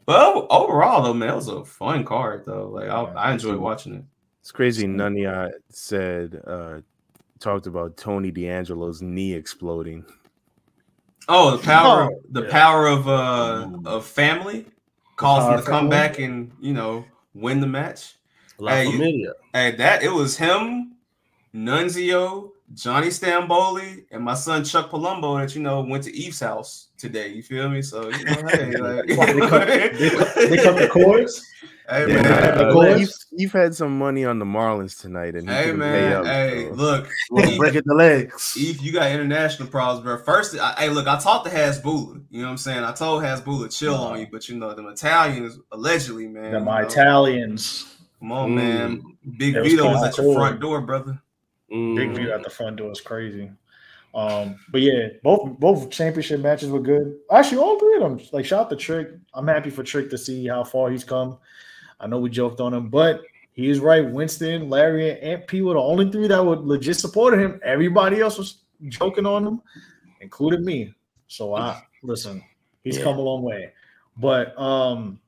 But overall though, man, it was a fun card though. Like I, I enjoyed watching it. It's crazy. None of said uh talked about Tony D'Angelo's knee exploding. Oh, the power, Oh, the yeah. power of uh of family caused him to come family. back and you know win the match. La Hey, Familia. Hey, that it was him, Nunzio, Johnny Stamboli, and my son Chuck Palumbo that you know went to Eve's house today. You feel me? So you know, hey, like, They cut, they cut, they cut the cords. Hey Yeah, man, the course. Eve, Eve had some money on the Marlins tonight, and he hey couldn't pay man, up, hey, so- look, Eve, breaking the legs. Eve, you got international problems, bro. First, I, hey, look, I talked to Hasbulla. You know what I'm saying? I told Hasbulla chill on you, but you know them Italians allegedly, man. They're my know. Italians. Come on, Mm. man. Big It was Vito was kinda at your front door, brother. Big Mm. Vito at the front door is crazy. Um, but yeah, both both championship matches were good. Actually, all three of them. Like shout out to Trick. I'm happy for Trick to see how far he's come. I know we joked on him, but he is right. Winston, Larry, and Aunt P were the only three that would legit supported him. Everybody else was joking on him, including me. So I listen, he's Yeah. come a long way. But um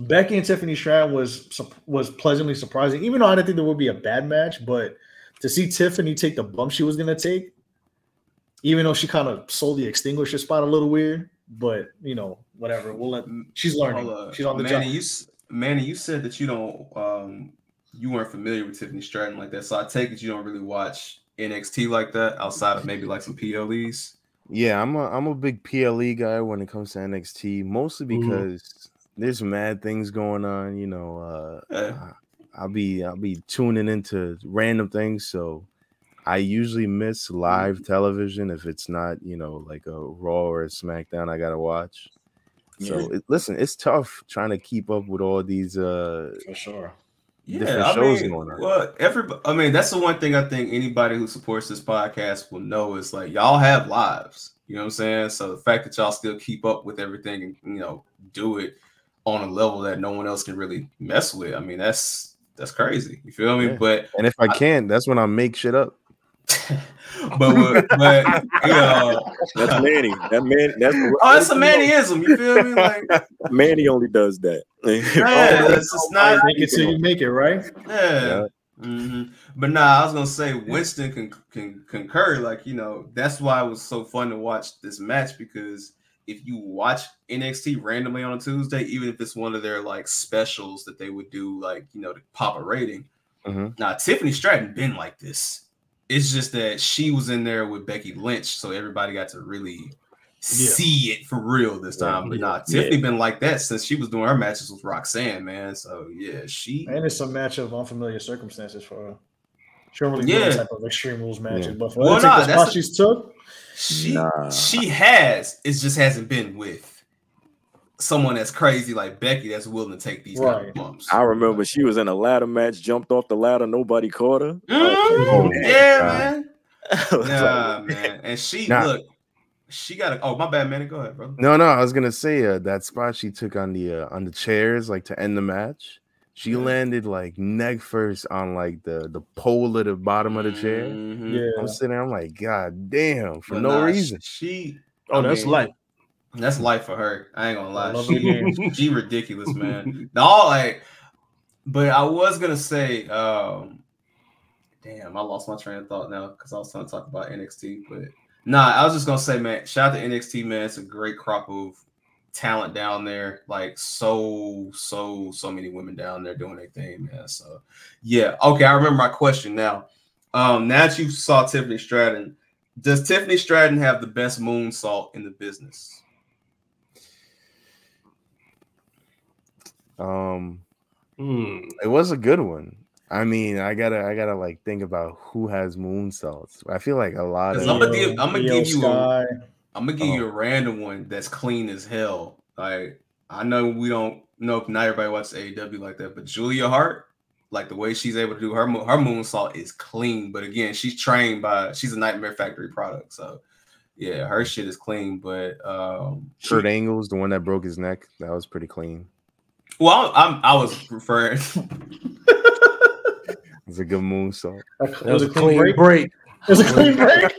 Becky and Tiffany Stratton was was pleasantly surprising, even though I didn't think there would be a bad match. But to see Tiffany take the bump she was gonna take, even though she kind of sold the extinguisher spot a little weird, but you know, whatever. We'll let she's learning. Hold up. She's on the Manny, job. you s- Manny, you said that you don't um you weren't familiar with Tiffany Stratton like that. So I take it you don't really watch NXT like that outside of maybe like some PLEs. Yeah, I'm a I'm a big PLE guy when it comes to NXT, mostly Mhm. because there's mad things going on. You know, uh, Yeah. I'll be I'll be tuning into random things, so I usually miss live television if it's not you know like a Raw or a SmackDown I gotta watch. So it, listen, it's tough trying to keep up with all these uh For sure. different I shows mean, going on. Well, every I mean, that's the one thing I think anybody who supports this podcast will know is like y'all have lives. You know what I'm saying? So the fact that y'all still keep up with everything and you know do it on a level that no one else can really mess with. I mean, that's that's crazy. You feel me? Yeah. But And if I can, that's when I make shit up. but what- but you know, That's Manny. That man. That's oh, it's a Mannyism. You feel me? Like Manny only does that. yeah, it's just not. Make it till you make it, right? Yeah. Mhm. But nah, I was gonna say Winston can can concur. Like you know, that's why it was so fun to watch this match because if you watch NXT randomly on a Tuesday, even if it's one of their like specials that they would do, like you know, to pop a rating. Mhm. Now Tiffany Stratton been like this. It's just that she was in there with Becky Lynch, so everybody got to really see it for real this time. But nah, Yeah. Tiffany been like that since she was doing her matches with Roxanne, man. So yeah, she And it's a match of unfamiliar circumstances for her. She don't really do Yeah. that type of extreme rules matches, Yeah. but for Well, her nah, take that's spot she's took, She Nah. she has. It just hasn't been with someone that's crazy like Becky that's willing to take these kind Right. of bumps. I remember she was in a ladder match, jumped off the ladder, nobody caught her. Mhm. Oh, yeah, God. man. I Nah, man. And she Nah. look, she got a oh my bad, man. Go ahead, bro. No, no, I was gonna say uh, that spot she took on the uh, on the chairs, like to end the match. She Yeah. landed like neck first on like the the pole at the bottom of the chair. Mhm. yeah. I'm sitting there, I'm like, God damn, for But no nah, reason. She Oh, I that's mean, life. That's life for her. I ain't gonna lie. She, she ridiculous, man. All like, but I was gonna say, um, damn, I lost my train of thought now because I was trying to talk about NXT. But nah, I was just gonna say, man, shout out to NXT, man. It's a great crop of talent down there. Like so, so, so many women down there doing their thing, man. So yeah, okay. I remember my question now. Um, now that you saw Tiffany Stratton, does Tiffany Stratton have the best moonsault in the business? Um, Hmm. it was a good one. I mean, I gotta, I gotta like think about who has moon moonsaults. I feel like a lot of. Because I'm gonna give, I'm gonna give you, a, Sky. I'm gonna give you Oh. a random one that's clean as hell. Like I know we don't know if not everybody watches AEW like that, but Julia Hart, like the way she's able to do her mo- her moonsault is clean. But again, she's trained by she's a Nightmare Factory product, so yeah, her shit is clean. But um, she- Kurt Angle's the one that broke his neck. That was pretty clean. Well, I'm I was referring. It's a good moonsault. That was a clean break. It was a clean break.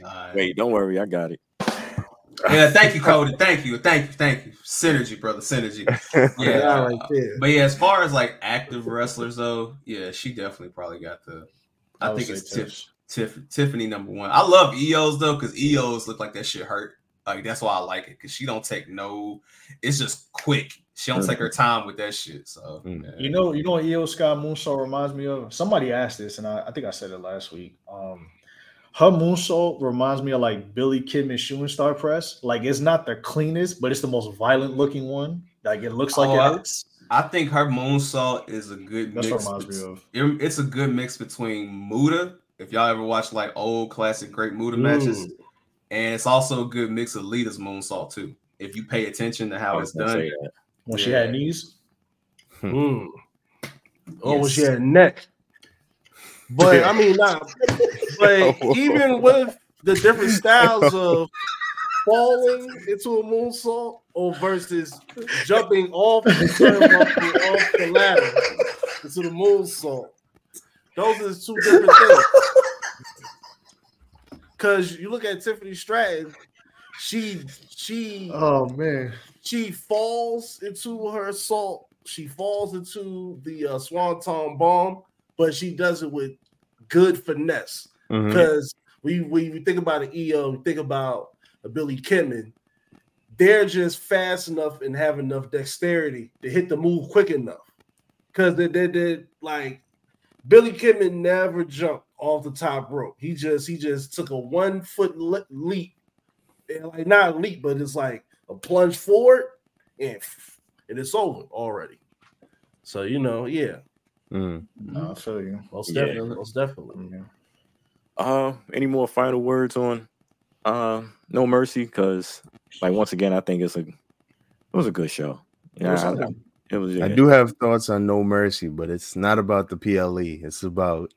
Nah, Wait, don't worry, I got it. yeah, thank you, Cody. Thank you, thank you, thank you. Synergy, brother, synergy. Yeah, Yeah, right. But yeah, as far as like active wrestlers though, yeah, she definitely probably got the. I, I think it's Tiff, Tiff. Tiff, Tiffany number one. I love Io's though because Io's look like that shit hurt. Like that's why I like it because she don't take no. It's just quick. She don't take her time with that shit. So Mm. yeah. You know, you know what Io Sky Moonsault reminds me of? Somebody asked this, and I, I think I said it last week. Um, her moonsault reminds me of like Billy Kidman shooting star press. Like it's not the cleanest, but it's the most violent looking one. Like it looks like Oh, it I- hurts. I think her moonsault is a good That's mix. what reminds me of. It- It's a good mix between Muta. If y'all ever watch like old classic great Muta matches, Mm. and it's also a good mix of Lita's moonsault too. If you pay attention to how it's done, say that. When she Yeah. had knees. Mm. Oh, Yes. she had neck. But I mean, nah, but even with the different styles of falling into a moonsault or versus jumping off the turnbuckle off the ladder into the moonsault, those are the two different things. Because you look at Tiffany Stratton, she she Oh man. She falls into her assault. She falls into the uh, Swanton bomb, but she does it with good finesse. Mhm. Because we we, we think about an Io, we think about a Billy Kidman. They're just fast enough and have enough dexterity to hit the move quick enough. Because they they did like Billy Kidman never jumped off the top rope. He just he just took a one foot le- leap, and like not a leap, but it's like a plunge forward, and and it's over already. So you know, yeah, Mm. No, I feel you. most Yeah. definitely, most definitely. Yeah. Uh, any more final words on uh No Mercy? Because like once again, I think it's a it was a good show. Yeah, was I- I- it was. I do have thoughts on No Mercy, but it's not about the PLE. It's about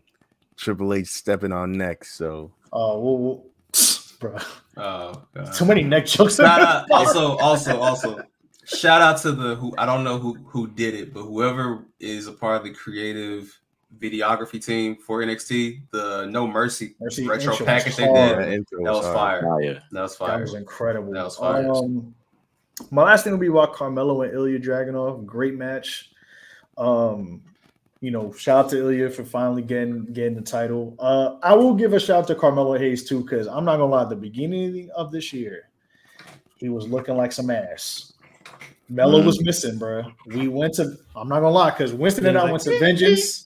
Triple H stepping on necks. So Uh, well, well, bro. oh, God. Too many neck jokes. Shout out, also, also, also, shout out to the who I don't know who who did it, but whoever is a part of the creative videography team for NXT, the No Mercy, Mercy retro package they did, that intro that was hard. fire. Oh. That was fire. That fire. was incredible. That was fire. Um, my last thing will be about Carmelo and Ilya Dragunov. Great match. Um, you know, shout out to Ilya for finally getting getting the title. Uh, I will give a shout out to Carmelo Hayes too, because I'm not gonna lie, at the beginning of this year, he was looking like some ass. Mello was missing, bro. We went to. I'm not gonna lie, because Winston and I went to Vengeance.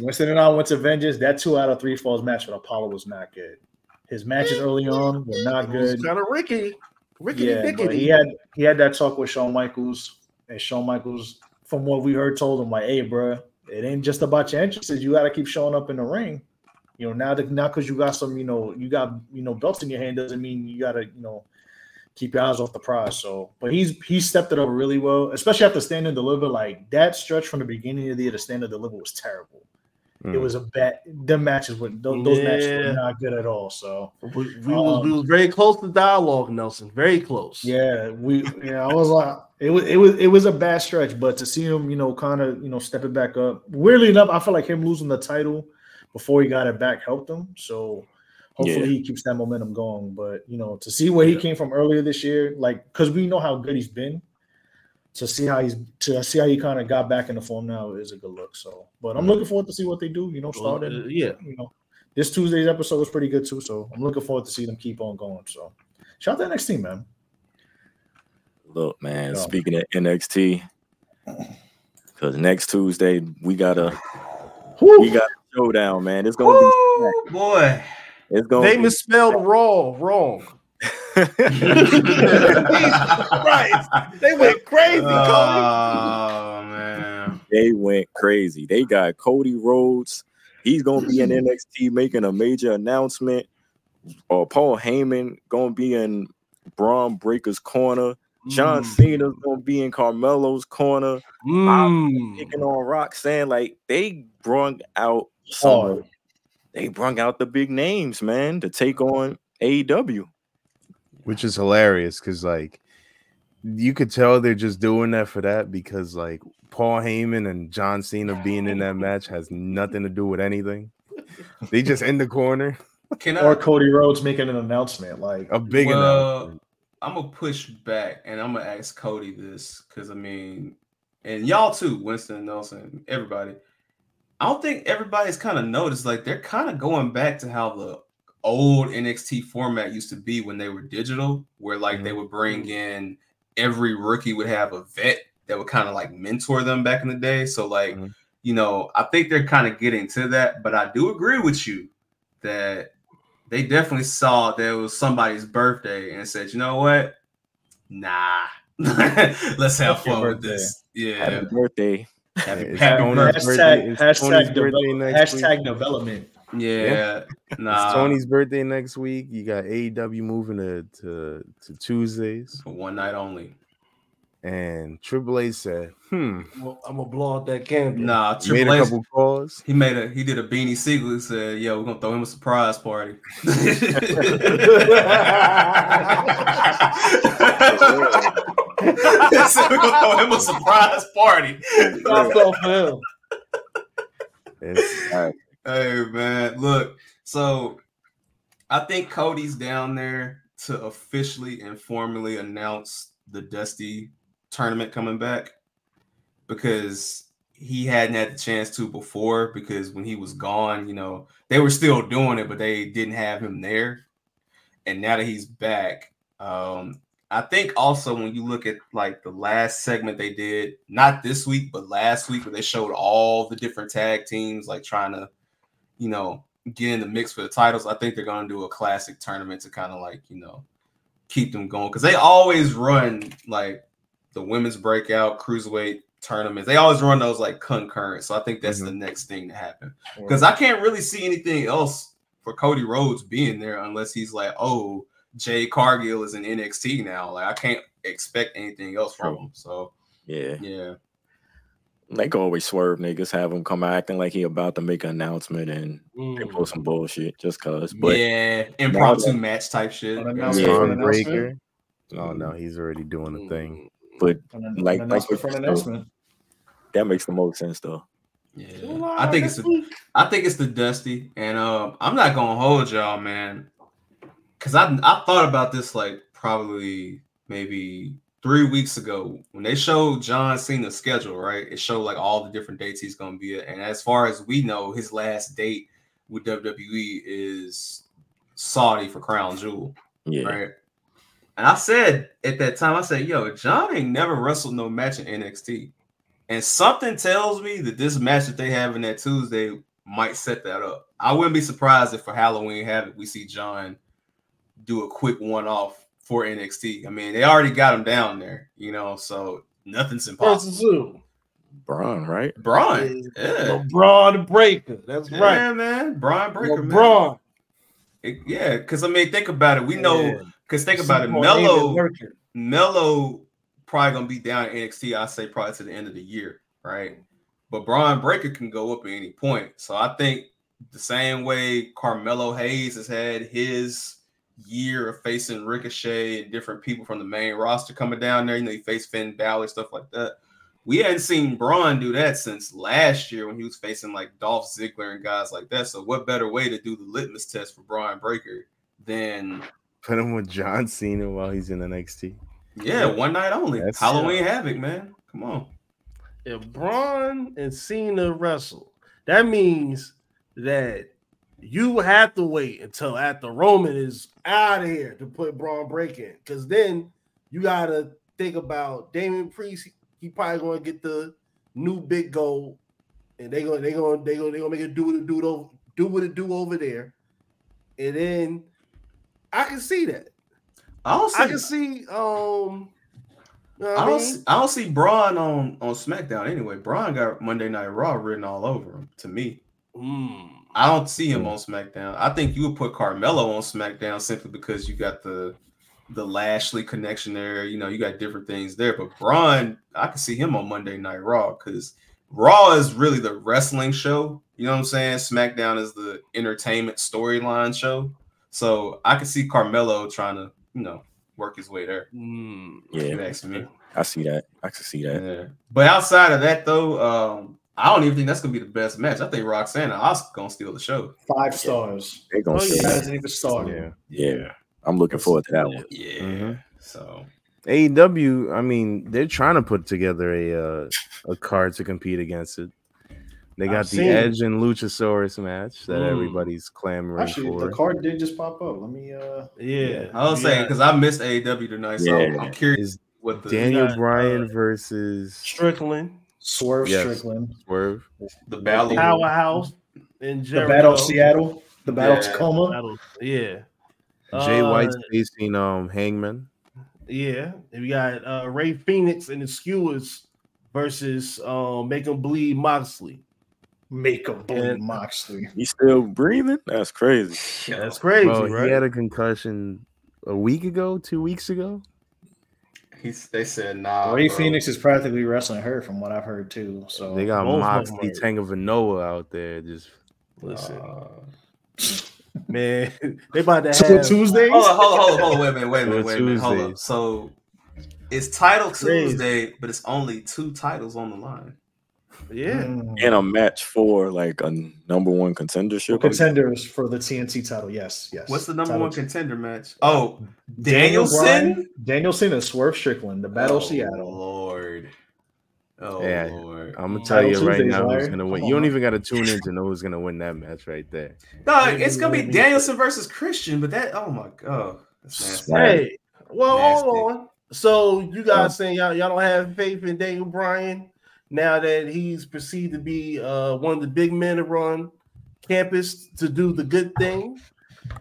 Winston and I went to Vengeance. That two out of three falls match with Apollo was not good. His matches early on were not good. Kind of Ricky, Ricky, Yeah, he had he had that talk with Shawn Michaels, and Shawn Michaels, from what we heard, told him like, "Hey, bro, it ain't just about your entrances. You got to keep showing up in the ring. You know, now that now because you got some, you know, you got you know belts in your hand doesn't mean you got to you know keep your eyes off the prize. So, but he's he stepped it up really well, especially after stand and deliver. Like that stretch from the beginning of the year to stand and deliver was terrible. It Mm. was a bad. The matches were those, those matches were not good at all. So. we, we was, we was very close to dialogue, Nelson. Very close. Yeah, we yeah, I was like it was it was it was a bad stretch, but to see him, you know, kind of you know stepping back up. Weirdly enough, I feel like him losing the title before he got it back helped him. So hopefully Yeah. he keeps that momentum going. But you know, to see where he came from earlier this year, like because we know how good he's been, to see how he's to see how he kind of got back into form now is a good look. So, but I'm looking forward to see what they do. You know, Well, uh, yeah. you know, this Tuesday's episode was pretty good too. So I'm looking forward to see them keep on going. So shout out to NXT man. Look, man. Yeah. Speaking of NXT, because next Tuesday we got a we got a showdown, man. It's gonna Woo, boy. It's gonna They be. misspelled raw wrong. Right. They went crazy, Cody. Oh man. they went crazy. They got Cody Rhodes. He's gonna be in NXT making a major announcement. Or Paul Heyman gonna be in Bron Breakker's corner. John Mm. Cena's gonna be in Carmelo's corner. Mm. Picking on Roxanne, like they brung out some. Hard. of- They brung out the big names, man, to take on AEW. Which is hilarious because like you could tell they're just doing that for that because like Paul Heyman and John Cena being in that match has nothing to do with anything. They just in the corner, Can I? Or Cody Rhodes making an announcement like a big Well, announcement. I'm gonna push back and I'm gonna ask Cody this because I mean, and y'all too, Winston Nelson, everybody. I don't think everybody's kind of noticed like they're kind of going back to how the old NXT format used to be when they were digital, where like they would bring in every rookie would have a vet that would kind of like mentor them back in the day. So like, Mhm. you know, I think they're kind of getting to that, but I do agree with you that they definitely saw there was somebody's birthday and said, you know what? Nah. Let's have Fuck your fun with this. Yeah. Happy birthday. Happy, It's happy Tony's birthday. birthday. hashtag It's hashtag, birthday develop, hashtag development. Yeah. Nah. It's Tony's birthday next week. You got AEW moving to, to, to Tuesdays. For one night only. And Triple H said, hmm, Well, I'm gonna blow out that candle. Nah, made Triple a H, couple calls. he made a he did a beanie Sigel and said, "Yo, we're gonna throw him a surprise party." He said, we're gonna throw him a surprise party. Soft off for him. Hey man, look. So I think Cody's down there to officially and formally announce the Dusty tournament coming back because he hadn't had the chance to before because when he was gone, you know, they were still doing it, but they didn't have him there. And now that he's back, um, I think also when you look at like the last segment they did, not this week, but last week, where they showed all the different tag teams like trying to, you know, get in the mix for the titles. I think they're gonna do a classic tournament to kind of like, you know, keep them going because they always run like the women's breakout cruiserweight tournaments. They always run those like concurrent. So I think that's the mm-hmm. next thing to happen because I can't really see anything else for Cody Rhodes being there unless he's like, oh, Jade Cargill is in NXT now. Like I can't expect anything else from him. So Yeah. yeah, They can always swerve niggas, have him come acting like he about to make an announcement and they Mm. pull some bullshit just cause. But yeah, impromptu that- match type shit. Yeah. announcement Yeah. for an Bron announcement. Breakker. Oh no, he's already doing the thing. but An, an Like- like announcement an you announcement. that makes the most sense though. Yeah. I think it's the, I think it's the Dusty, and um, I'm not gonna hold y'all, man, because I I thought about this like probably maybe three weeks ago when they showed John Cena's schedule. Right, it showed like all the different dates he's gonna be at, and as far as we know, his last date with WWE is Saudi for Crown Jewel. Yeah. Right. And I said at that time, I said, yo, John ain't never wrestled no match in NXT. And something tells me that this match that they have in that Tuesday might set that up. I wouldn't be surprised if for Halloween have it, we see John do a quick one off for NXT. I mean, they already got him down there, you know, so nothing's impossible. Versus who? Bron, right? Bron, yeah, LeBron Breaker. That's right. yeah, man, Brian Breaker, man. LeBron. It- yeah, because I mean, think about it. We know, because think about it, Mello, Mello. David Lurker. Melo probably gonna be down in NXT. I say probably to the end of the year, right? But Brian Breaker can go up at any point. So I think the same way Carmelo Hayes has had his year of facing Ricochet and different people from the main roster coming down there. You know, he faced Finn Balor, stuff like that. We hadn't seen Bron do that since last year when he was facing like Dolph Ziggler and guys like that. So what better way to do the litmus test for Brian Breaker than Put him with John Cena while he's in the NXT. yeah, one night only. That's- uh, Halloween Havoc, man. Come on. If Bron and Cena wrestle, that means that you have to wait until after Roman is out of here to put Bron Break in. Because then you gotta think about Damian Priest. He probably gonna get the new big goal, and they gonna they gonna they gonna they gonna make it do what it do over do what it do over there. And then I can see that. I also I can see um You know I I don't. mean? See, I don't see Bron on on SmackDown anyway. Bron got Monday Night Raw written all over him. To me, Mm. I don't see him on SmackDown. I think you would put Carmelo on SmackDown simply because you got the the Lashley connection there. You know, you got different things there. But Bron, I can see him on Monday Night Raw because Raw is really the wrestling show. You know what I'm saying? SmackDown is the entertainment storyline show. So I can see Carmelo trying to, you know, work his way there. Mm. If you Yeah, me. I see that. I can see that. Yeah. But outside of that, though, um, I don't even think that's gonna be the best match. I think Roxanne and Oscar gonna steal the show. Five stars. They're gonna Oh, say yeah. That that. hasn't even started. Yeah. Yeah, I'm looking forward to that one. Yeah. Mhm. So AEW, I mean, they're trying to put together a uh, a card to compete against it. They got I've the seen it. Edge and Luchasaurus match that Mm. everybody's clamoring Actually, for. the card did just pop up. Let me uh Yeah. I was You saying because I missed AEW tonight, so Yeah. I'm curious Is what the Daniel Bryan uh, versus Strickland, Swerve Yes. Strickland. Swerve? the battle. Powerhouse, and The Battle of Seattle. The Battle of Yeah. Tacoma. Battle- Yeah. Jay Uh, White's facing um Hangman. Yeah, and we got uh, Rey Fenix and the Skewers versus um, Make 'em Bleed Moxley. Make a bleed And- Moxley. He's still breathing. That's crazy. That's crazy, Bro, right? he had a concussion a week ago, two weeks ago. He's, they said nah. Ray bro. Fenix is practically wrestling her, from what I've heard too. So They got both of Moxley, Tango Vanoa out there. Just Listen, Uh, man, they about to Till have Tuesdays. hold on, hold on, hold on, hold on. Wait a minute, wait a minute, wait a minute. Hold Tuesday. up. So it's title Crazy. Tuesday, but it's only two titles on the line. Yeah. Mm. And a match for like a number one contendership. contenders for the TNT title. Yes, yes. What's the number Title- one contender match? Oh, Daniel Danielson. Bryan, Danielson and Swerve Strickland, the Battle of Oh, Seattle. Lord. Oh Yeah. Lord. I'm gonna Mm. tell Title you right Tuesdays, now who's Larry. gonna win. Come You don't even got to tune in to know who's gonna win that match right there. No, it's gonna be Danielson versus Christian, but that oh my god. That's nasty. Hey, well, Nasty. hold on. So you guys saying y'all, y'all don't have faith in Daniel Bryan now that he's perceived to be uh, one of the big men to run campus to do the good thing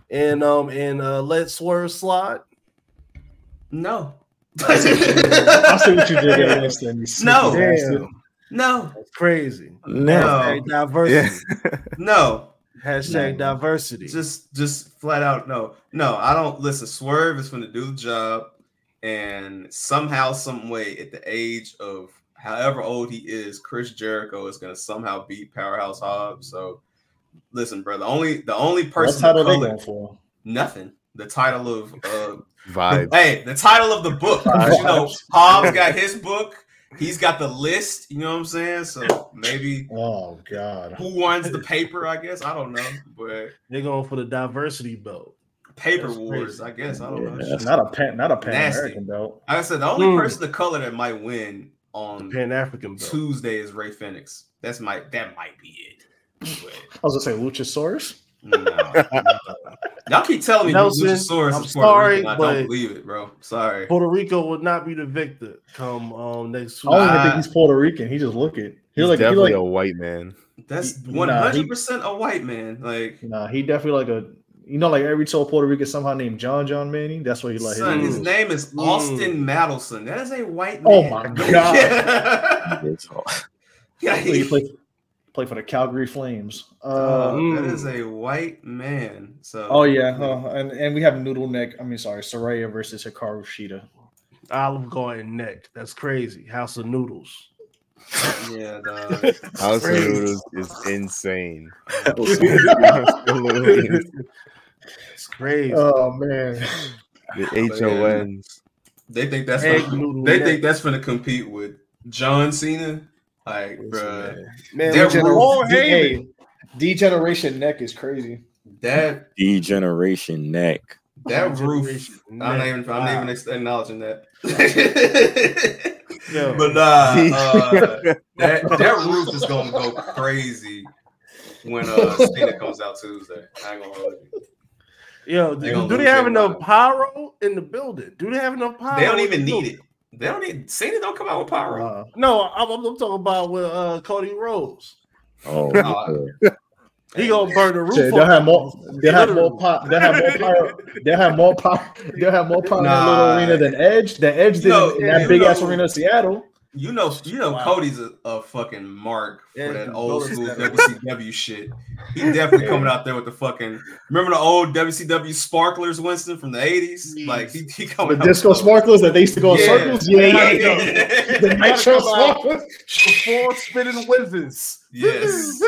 and um and uh, let Swerve slide. No. I see what you did there, Winston. No. sneaky no. That's crazy. No. Hashtag diversity. Yeah. No. Hashtag diversity. Just just flat out no. No, I don't listen. Swerve is gonna do the job, and somehow, some way, at the age of however old he is, Chris Jericho is gonna somehow beat Powerhouse Hobbs. So listen, bro. The only the only What person title of they color, going for? nothing. The title of uh Vibe. The- hey, the title of the book. You know, Hobbs got his book. He's got the list. You know what I'm saying? So maybe Oh God. who wins the paper? I guess I don't know, but They're going for the diversity belt. paper That's wars. crazy. I guess I don't know. Yeah. Not a pan, not a Pan Nasty. American belt. Like I said, the only Mm. person of color that might win on Pan African. Tuesday is Rey Fenix. That's might that might be it. But, I was gonna say Luchasaurus. no, no. Y'all keep telling me Nelson, Luchasaurus I'm is Puerto sorry, Rican. I but- don't believe it, bro. Sorry. Puerto Rico would not be the victor come um next week. I don't even think he's Puerto Rican. He just look it. He He's like he definitely like a white man. That's Nah, one he- hundred percent a white man. Like nah. He definitely like a you know like every told Puerto Rican somehow named John John Manning. That's what he like. son, his his name. name is Mm. Austin Matelson. That is a white man. Oh my God. yeah, It's all- yeah He he, play, play for the Calgary Flames. Uh, uh, Mm. that is a white man. So oh yeah, uh, and and we have Noodle Neck. I mean, sorry, Saraya versus Hikaru Shida. Olive Garden neck. That's crazy. House of Noodles. yeah, dog. House of. Noodles is insane. It's crazy. Oh man, the H O N. They think that's Egg gonna, noodle they neck. think that's gonna compete with John Cena. Like, Listen, bruh, man. Man, That we rule- Paul D- Heyman. hey, Degeneration Neck is crazy. that Degeneration neck. that roof. Generation I'm not even. I'm not even acknowledging that. Yo. but nah, uh, that that roof is gonna go crazy when uh Cena comes out Tuesday. I ain't gonna hold you. Yo, They do, do they have enough mind. pyro in the building? Do they have enough pyro? They don't even need building? it. They don't need Cena. Don't come out with pyro. Uh, No, I'm, I'm, I'm talking about with uh, Cody Rhodes. Oh, He gonna burn the roof. Shit, off they'll have more. motherfucker. They'll have more. Literally. Pop, they'll have more power. They'll have more power. They'll have more power in that little arena than Edge. Than Edge did No, in that you big ass arena in Seattle. You know, you know, Wow. Cody's a, a fucking mark for Yeah, that old school. WCW shit. He definitely coming out there with the fucking. Remember the old WCW sparklers, Winston from the eighties? Like he, he The coming out disco with- sparklers that they used to go in Yeah. circles. Yeah, Yeah. yeah. The nitro Come out. sparklers. Before spinning wizards. Yes.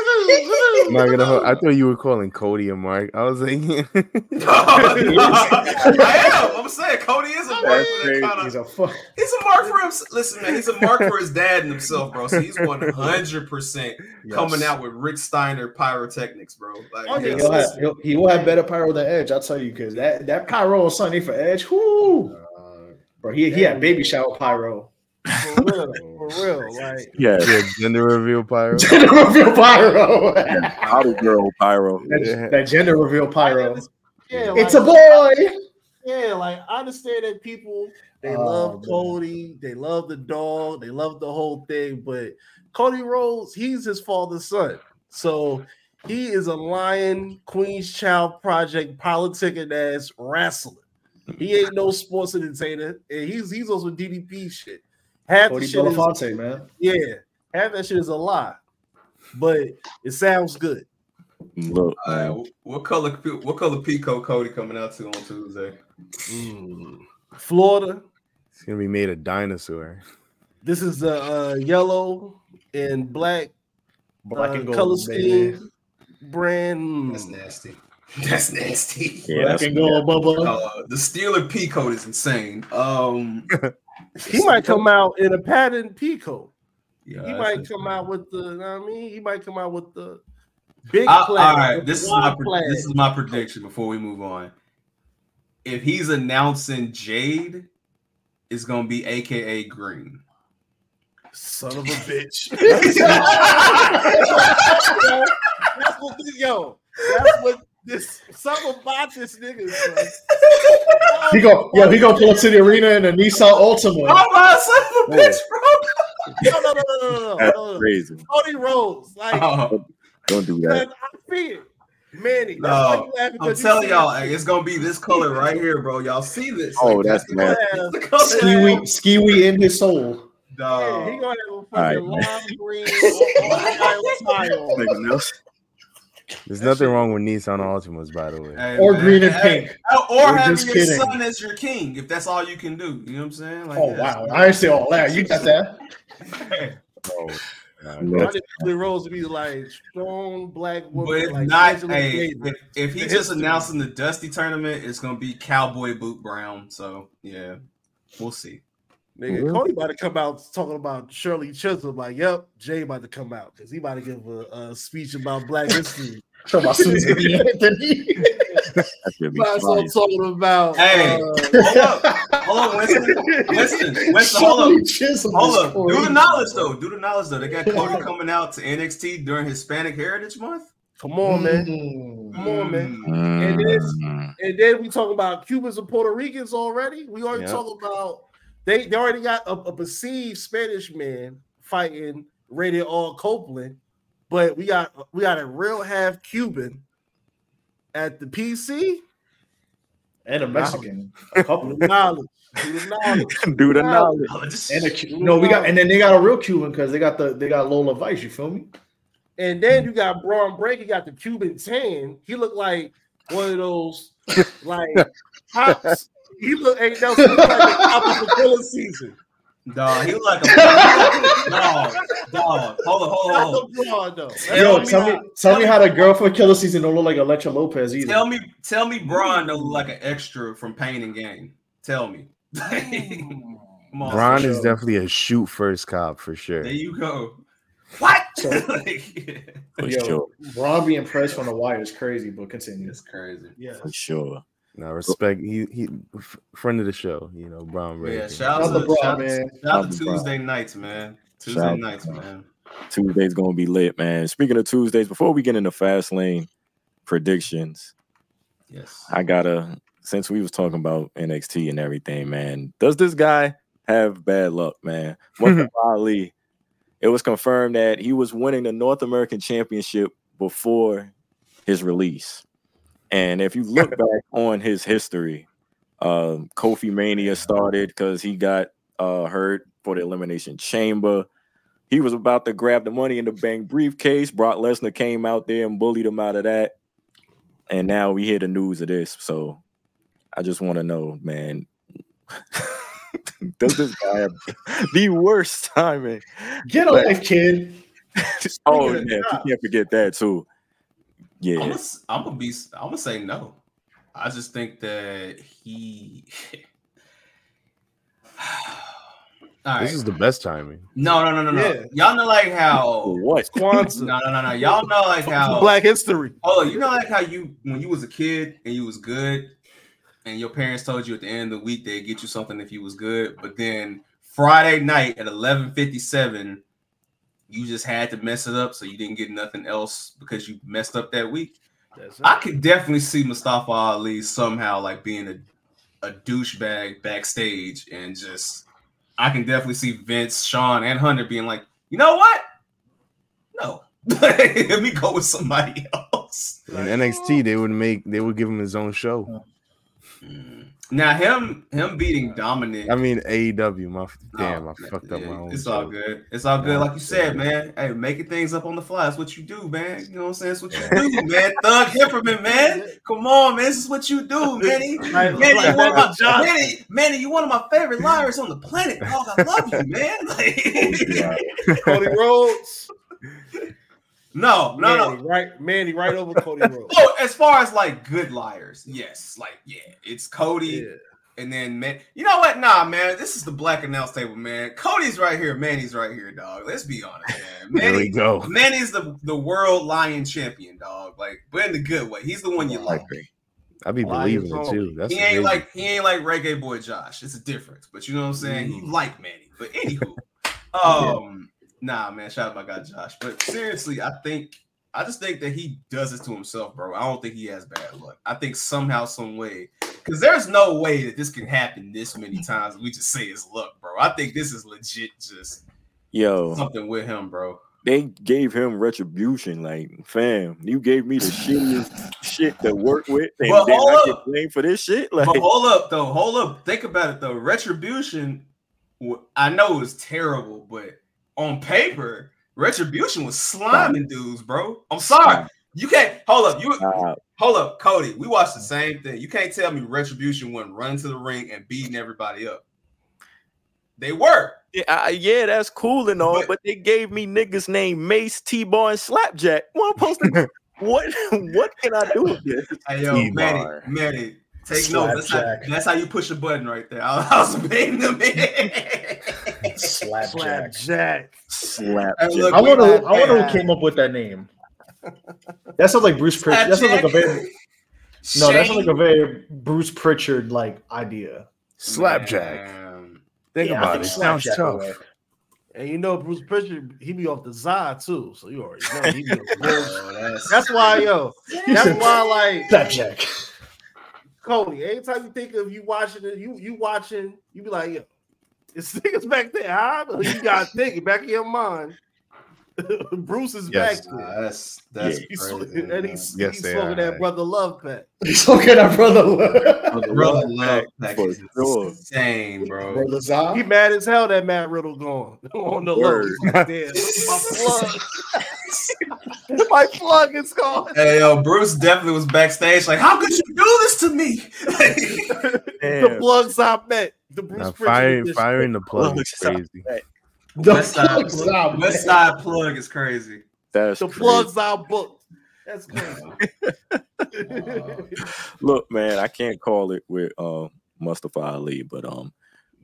I'm not gonna. hold- I thought you were calling Cody a Mark. I was like, I am. I'm saying Cody is a mark for that kind He's a fuck. He's a mark for him. Listen, man, he's a mark for his dad and himself, bro. So he's 100 percent coming out with Rick Steiner pyrotechnics, bro. Like, Oh, yeah, yes. He'll have, he'll, he will have better pyro than Edge. I'll tell you, because that that pyro on Sunday for Edge, whoo, uh, bro. He he had baby shower pyro. For real. For real. Like Yeah, yeah, gender reveal pyro. Gender reveal pyro. Body girl pyro. that, Yeah. that gender reveal pyro. yeah, It's like, a boy. Yeah, like I understand that people they Oh, love man. Cody, they love the dog, they love the whole thing, but Cody Rhodes, he's his father's son. So he is a lion, Queen's Child Project, politicking ass wrestler. He ain't no sports entertainer, and he's he's also DDP shit. Half the Cody shit is, Belafonte, man. yeah, half that shit is a lie, but it sounds good. Look, All right, what color? What color Pico Cody coming out to on Tuesday? Mm. Florida, It's gonna be made of dinosaur. This is the uh, yellow and black, Black uh, and gold, color baby. scheme brand. That's nasty. That's nasty. yeah, Black that's, and gold, Bubba. Uh, the Steeler P code is insane. Um, He might come out in a pattern Pico. yeah, He might insane. come out with the. You know what I mean, he might come out with the big. Uh, I- flag, all right, this is my wide flag. this is my prediction before we move on. If he's announcing Jade, it's gonna be AKA Green. son of a bitch. that's what this, yo. That's what this. Something about this nigga. son. He go, oh, yo, he gonna oh, pull up to the arena in a Nissan Altima. Oh my son of a bitch, No, no, no, no, no, no, that's no, no. crazy. Cody Rhodes, like. bro. Don't do Man, that. I see it. Manny, No, why I'm telling y'all, it. hey, it's gonna be this color right here, bro. Y'all see this? Oh, that's the, nasty. that's the color. Skiwi, Skiwi in his soul. Yeah, he Dog. gonna have a fucking right, lime green or, or tile. Something? There's nothing wrong with Nissan Altimas, by the way. Hey, Or man. green and Hey, pink. Or, or We're having your kidding. son as your king, if that's all you can do. You know what I'm saying? Like, Oh yeah, wow, I didn't say all that. You got that. Oh, nah, I Look, need Cody Rhodes to be like strong black woman. if like not, Angela hey, if, if he's just history. announcing the Dusty tournament, it's gonna be Cowboy Boot Brown. So yeah, we'll see. Nigga, Mhm. Cody about to come out talking about Shirley Chisholm. Like, yep, Jay about to come out because he about to give a, a speech about Black history. Talk about Susan B. Anthony. that's gonna be That's what. I'm talking about. Hey. uh, Hold up, hold on, Winston, Winston, Winston, hold Shirley up. Chisholm Hold is up. Do the knowledge though. Do the knowledge though. They got Cody coming out to NXT during Hispanic Heritage Month. come on, man. Mm. Come on, man. Mm. It is. Mm. And then we talk about Cubans and Puerto Ricans already. We already Yep. talk about they, they already got a, a perceived Spanish man fighting Rated all Copeland, but we got we got a real half Cuban at the PC. And a Mexican. A couple. Knowledge. Do the knowledge. Do the knowledge. Oh, and a Cu- no, we got and then they got a real Cuban because they got the they got Lola Vice. You feel me? And then you got Bron Break. He got the Cuban tan. He looked like one of those like hops. He look ain't no he look like the top of season. Dog, he look like a dog. Dog, hold on, hold on, hold on. the though. Tell Yo, me tell me, how- tell me how the girl for Killer Season don't look like Elektra Lopez either. Tell me, tell me, Bron don't look like an extra from Pain and Gain. Tell me. Come on, Bron for is definitely a shoot first cop for sure. There you go. What? So- Like, For Yo, sure. Bron being pressed from the wire is crazy, but continue. it's crazy. Yes. For sure. Now respect he he friend of the show, you know, Brown Ray. Yeah, shout Shout out to to, Bron, shout, man. shout out to Shout to Tuesday nights, man. Tuesday Shout nights, man. Tuesday's gonna be lit, man. Speaking of Tuesdays, before we get into fast lane predictions, Yes. I gotta since we was talking about NXT and everything, man. Does this guy have bad luck, man? Mustafa Ali, it was confirmed that he was winning the North American Championship before his release. And if you look back on his history, um, Kofi Mania started because he got uh, hurt for the Elimination Chamber. He was about to grab the money in the bank briefcase. Brock Lesnar came out there and bullied him out of that. And now we hear the news of this. So I just want to know, man, does this guy have the worst timing? Get a life, kid. oh, yeah, you can't forget that too. I'm Yeah, gonna, I'm gonna be. I'm gonna say no. I just think that he. All right. This is the best timing. No, no, no, no, no. Yeah. Y'all know like how. what? Kwanzaa. No, no, no, no. Y'all know like how. Black history. Oh, you know like how you when you was a kid and you was good, and your parents told you at the end of the week they'd get you something if you was good, but then Friday night at eleven fifty seven, you just had to mess it up, so you didn't get nothing else because you messed up that week. That's. I could definitely see Mustafa Ali somehow like being a a douchebag backstage and just I can definitely see Vince, Sean, and Hunter being like, you know what? No. Let me go with somebody else. In NXT, they would make they would give him his own show. Hmm. Now him him beating Dominic. I mean AEW. My oh, damn, Oh, I fucked up yeah, my own. It's all good. It's all good. Like you said, man. Hey, making things up on the fly is what you do, man. You know what I'm saying? It's what you do, man. Thug Hipperman, man. Come on, man. This is what you do, Manny. Right, Manny, you one of my, Manny, Manny, you one of my favorite liars on the planet, dog. I love you, man. Like, Cody Rhodes. no, no, no. Right, Manny, right over Cody Rhodes. Oh, as far as like good liars, yes. Like, yeah, it's Cody. Yeah. And then man, you know what? Nah, man, this is the black announce table, man. Cody's right here, Manny's right here, dog. Let's be honest, man. There we Manny, go. Manny's the the world lion champion, dog. Like, but in the good way. He's the one you like. I be Lions believing it too. That's he ain't amazing. like he ain't like reggae boy Josh. It's a difference, but you know what I'm saying. Mm. He like Manny, but anywho, um, nah, man, shout out my guy Josh. But seriously, I think I just think that he does it to himself, bro. I don't think he has bad luck. I think somehow, some way, because there's no way that this can happen this many times. We just say it's luck, bro. I think this is legit, just Yo, something with him, bro. they gave him retribution. Like, fam, you gave me the shittiest shit to work with, and But then hold I get up. blamed for this shit. Like, But hold up, though. Hold up. Think about it, though. Retribution, I know it was terrible, but on paper, Retribution was sliming dudes, bro. I'm sorry. You can't hold up. You hold up, Cody. We watched the same thing. You can't tell me Retribution wasn't running to the ring and beating everybody up. They were. yeah, I- yeah, that's cool and all, But- but, they gave me niggas named Mace, T-Bar, and Slapjack. What I'm supposed to? what? What can I do with this? Hey yo, T-bar. Manny, take note. That's how, that's how you push a button right there. I, I was paying them in. Slapjack. Jack. Slapjack. Hey, look, I wonder. Who, I wonder who came up with that name. That sounds like Bruce Pritchard. That sounds like a very no. That sounds like a very Bruce Pritchard like idea. Slapjack. Man. Think Yeah, about think it. Sounds tough. away. And you know Bruce Pritchard, he be off the side too, so you already know he be off the bullshit. Oh, that's, That's why, yo. That's why, like Slapjack. Cody. Anytime you think of you watching it, you you watching, you be like, yo, it's niggas back there. Huh? You got to think back in your mind. Bruce is Yes. back there. Nah, that's that's He's, crazy, and man. he's, Yes, he's smoking are. that brother love pack. He's looking at brother. love. Brother love pack for is sure. insane, bro. brother Zah. He mad as hell that Matt Riddle gone on the low. Word. He's my plug. my plug is gone. Hey yo, Bruce definitely was backstage. Like, how could you do this to me? The plugs I met. The Bruce Now, firing, firing the plug is Plugs. crazy. The West Side, plug Zah, West. Side plug is crazy. That's The crazy. plugs I booked. That's crazy. Look, man, I can't call it with uh, Mustafa Ali, but um,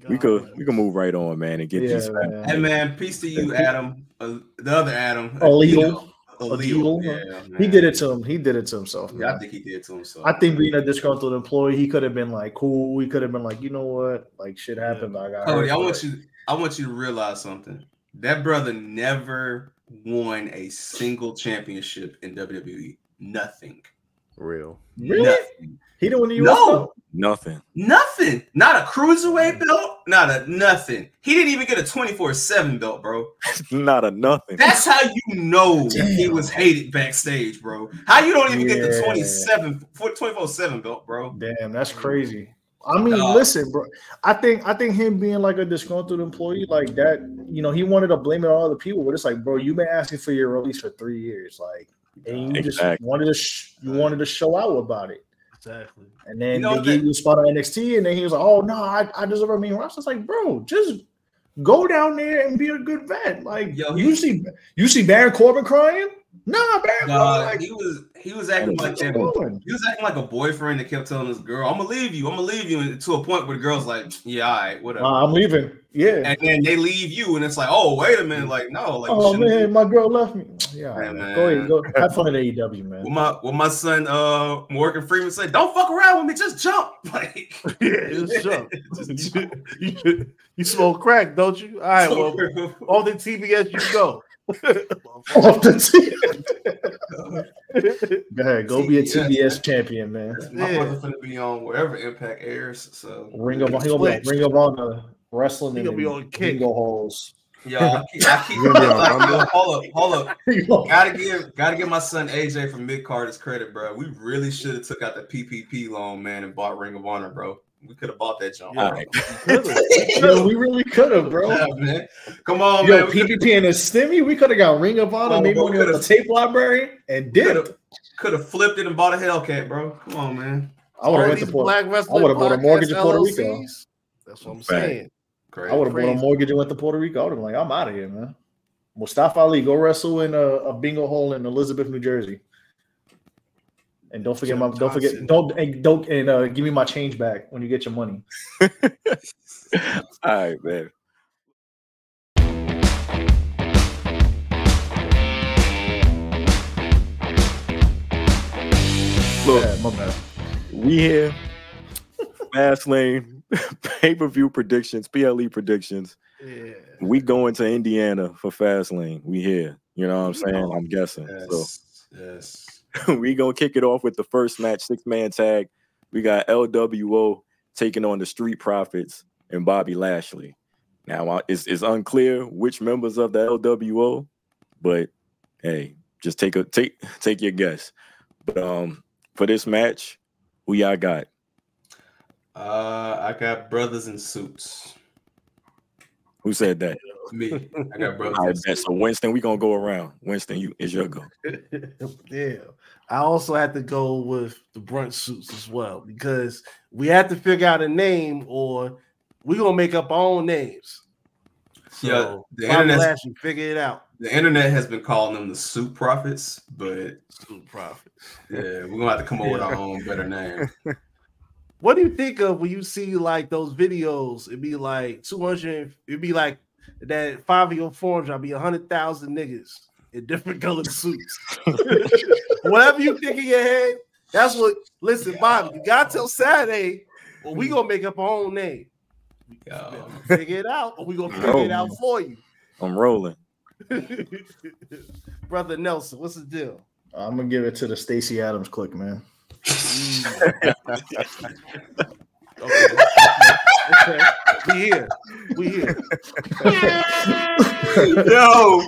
we could we can move right on, man, and get Yeah, these. man. Hey man, peace to you, Adam. Uh, the other Adam. Illegal. Illegal. Illegal. Yeah, He did it to him. He did it to himself. Yeah, I think he did to himself. I think being a disgruntled employee, he could have been like cool. He could have been like, you know what, like shit happened. I got Cody, hurt, I want you. I want you to realize something. That brother never won a single championship in WWE. Nothing. Real. Really? Nothing. He didn't win the US No. belt? Nothing. Nothing. Not a cruiserweight mm-hmm. belt. Not a nothing. He didn't even get a 24-7 belt, bro. Not a nothing. That's how you know he was hated backstage, bro. How you don't even get the Yeah. 27 24-7 belt, bro. Damn, that's crazy. I mean, Dog. listen, bro. I think I think him being like a disgruntled employee like that, you know, he wanted to blame it on other people, but it's like, bro, you've been asking for your release for three years, like, and you just wanted to sh- you wanted to show out about it, Exactly. and then You know they gave you a spot on NXT, and then he was like, oh no, I, I deserve a main roster. It's like, bro, just go down there and be a good vet. Like, Yo, you see, you see Baron Corbin crying? Nah, Baron Nah, Corbin, like, he was he was acting like that. going? He was acting like a boyfriend that kept telling his girl, "I'm gonna leave you. I'm gonna leave you," and to a point where the girl's like, "Yeah, all right, whatever." Uh, I'm leaving. Yeah. and then they leave you, and it's like, "Oh, wait a minute!" Like, no, like, oh shouldn't- man, my girl left me. Yeah, Hey, man. go ahead, go have fun at AEW, man. What my what my son uh Morgan Freeman said, "Don't fuck around with me, just jump." Like, Yeah, it's true. you, you, you smoke crack, don't you? All right, well, on the TBS you go. Off the team. Go ahead, go be a TBS champion, man. my Yeah. brother's gonna be on wherever Impact airs. So, Ring of he gonna be Ring of Honor wrestling He'll be on kick. bingo halls. yo, I keep, I keep You're gonna be on like, hold up, hold up. Gotta give, gotta give my son AJ from mid card his credit, bro. We really should have took out the PPP loan, man, and bought Ring of Honor, bro. We could have bought that jump. All right. Yo, we really could have, bro. Yeah, man. Come on, Yo, man. PPP and his stimmy, we could have got Ring of Honor, Oh, maybe bro, money the could've- tape library, and did. could have flipped it and bought a Hellcat, bro. Come on, man. I would All have went these to Puerto. black wrestling would've bought a mortgage in Puerto Rico. That's what I'm Fact. saying. Great. I would have bought a mortgage and went to Puerto Rico. I would have been like, I'm out of here, man. Mustafa Ali, go wrestle in a, a bingo hole in Elizabeth, New Jersey. And don't forget my John don't forget don't and don't and uh give me my change back when you get your money. All right, man. Look, Yeah, my bad. we here. Fastlane, pay per view predictions, PLE predictions. Yeah. We going to Indiana for Fastlane. We here. You know what I'm saying? I'm guessing. Yes. Yes. We gonna kick it off with the first match, six man tag. We got LWO taking on the Street Profits and Bobby Lashley. Now it's, it's unclear which members of the LWO, but hey, just take a take take your guess. But um, for this match, who y'all got? Uh, I got brothers in suits. Who said that? Me. I got brothers. All in bet. So Winston, we gonna go around. Winston, you is your go. yeah. I also had to go with the brunch suits as well because we had to figure out a name or we're gonna make up our own names. So Yeah, the Bobby internet's- Lashley, figure it out. The internet has been calling them the suit prophets, but Suit profit. yeah, we're gonna have to come up with our own better name. What do you think of when you see like those videos? It'd be like 200, it'd be like that five of your forms, I'll be a hundred thousand niggas in different colored suits. Whatever you think in your head, that's what listen, Bobby, you got till Saturday, or we gonna make up our own name. Yo. Figure it out, or we gonna figure it out for you. I'm rolling. Brother Nelson, what's the deal? I'm gonna give it to the Stacy Adams click, man. Okay. Okay. We here. We here. yo,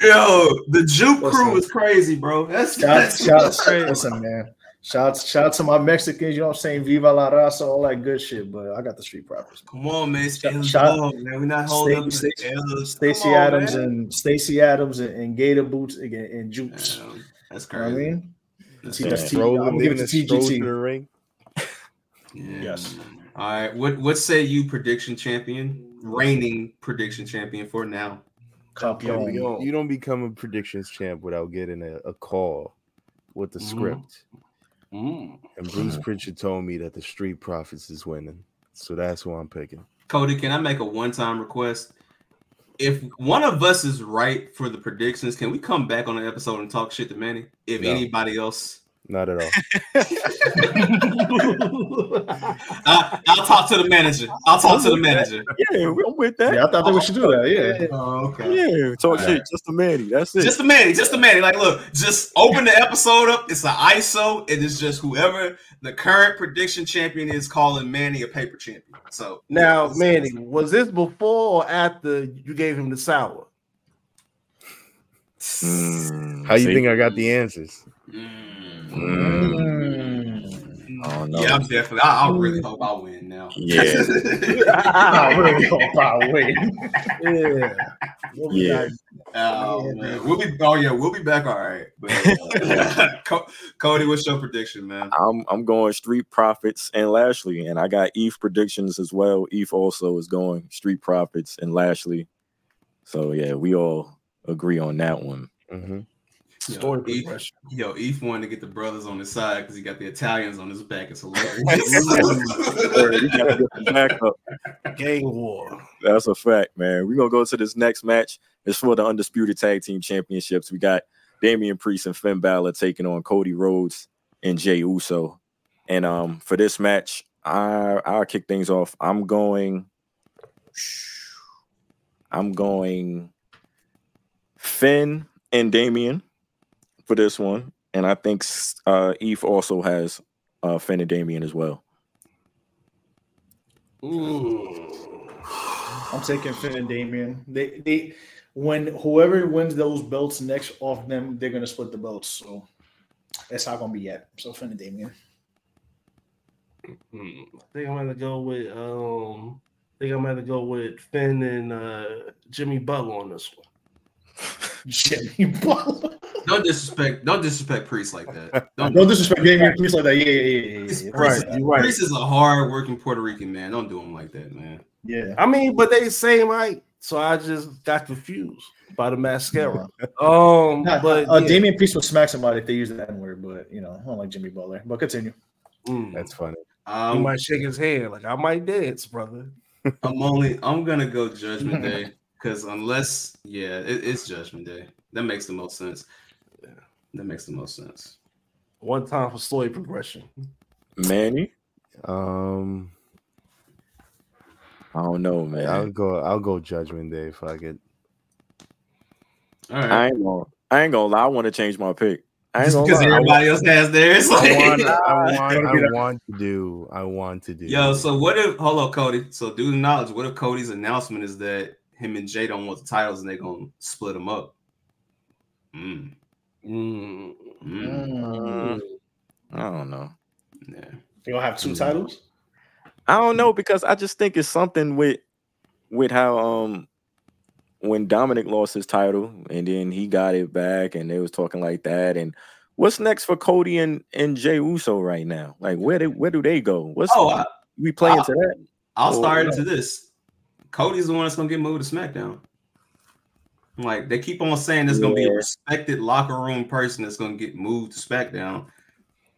yo, the Juke Listen. crew is crazy, bro. That's Shouts, that's shouts, crazy. listen, man. Shouts, shouts to my Mexicans, you know what I'm saying? Viva la raza, all that good shit. But I got the street profits. Come on, man. Shout- Stay shout- long, man. We're not holding up Stacey- the Stacy Adams man. and Stacy Adams and, and Gator boots and, and jukes. Damn, That's You know what I crazy. mean? That's See, Yeah. that's T- Throw I'm them gonna give it to and stroll to TGT. ring. Yeah. Yes. All right. What what say you, prediction champion, reigning prediction champion for now? Capone. Yo. You don't become a predictions champ without getting a, a call with the Mhm. script. Mm. And Bruce Pritchard told me that the Street Profits is winning. So that's who I'm picking. Cody, can I make a one-time request? If one of us is right for the predictions, can we come back on the episode and talk shit to Manny? If No. anybody else, Not at all. I, I'll talk to the manager. I'll talk to the manager. Yeah, I'm with that. Yeah, I thought we should do that. Yeah. Oh, okay. Yeah, talk All shit right. just to Manny. That's it. Just the Manny, just the Manny. Like, look, just open the episode up. It's an ISO. It is just whoever the current prediction champion is calling Manny a paper champion. So Now, yeah, Manny, was this before or after you gave him the sour? Mm, How you see? think I got the answers? Mm. Mm, I don't. Yeah, I'm definitely. I, I really hope I win now. Yeah. I really hope I win. Yeah. What we Yeah. got? oh man, we'll be. Oh yeah, we'll be back. All right. But, uh, Cody, what's your prediction, man? I'm I'm going Street Profits and Lashley, and I got Eve predictions as well. Eve also is going Street Profits and Lashley. So yeah, we all agree on that one. Hmm Yo, Story Eve, progression. yo, Eve wanted to get the brothers on his side because he got the Italians on his back. It's hilarious. We gotta get the backup. Gang war. That's a fact, man. We're gonna go to this next match. It's for the undisputed tag team championships. We got Damian Priest and Finn Balor taking on Cody Rhodes and Jey Uso. And um for this match, I I'll kick things off. I'm going I'm going Finn and Damian for this one. And I think uh Eve also has uh Finn and Damian as well. Mm. I'm taking Finn and Damian. They they when whoever wins those belts next off them, they're gonna split the belts. So that's not gonna be yet. So Finn and Damian. Hmm. I think I'm gonna go with um I think I'm gonna go with Finn and uh Jimmy Butler on this one. Jimmy Butler. Don't disrespect. Don't disrespect priests like that. Don't, No disrespect, Damian. Please like that. Yeah, yeah, yeah, yeah, Priest. Right, Priest- you're right. Priest is a hard working Puerto Rican man. Don't do him like that, man. Yeah. I mean, but they same height, so I just got confused by the mascara. Um, Nah, but uh, yeah. Damian Priest would smack somebody if they use the N word, but you know, I don't like Jimmy Butler. But continue. Mm. That's funny. he Um, might shake his head like I might dance, brother. I'm only. I'm gonna go Judgment Day because unless, yeah, it, it's Judgment Day. That makes the most sense. That makes the most sense. One time for story progression. Manny? Um, I don't know, man. I'll go. I'll go Judgment Day if I could. All right. I ain't gonna I ain't gonna lie, I want to change my pick. I ain't Just gonna because lie. I everybody else has theirs. I Like, want. I Gonna want. I want to do. I want to do. Yo, so what if hold on, Cody? So do the knowledge. What if Cody's announcement is that him and Jey don't want the titles and they're gonna split them up? Mm, Mm. mm. I don't know. yeah. They gonna have two titles. I don't know because I just think it's something with with how um when Dominic lost his title and then he got it back and they was talking like that and what's next for Cody and and Jey Uso right now? Like where they where do they go? What's Oh, I, we playing I- to that? I'll Oh, start into this. Cody's the one that's gonna get moved to SmackDown. Like they keep on saying there's gonna be a respected locker room person that's gonna get moved to SmackDown.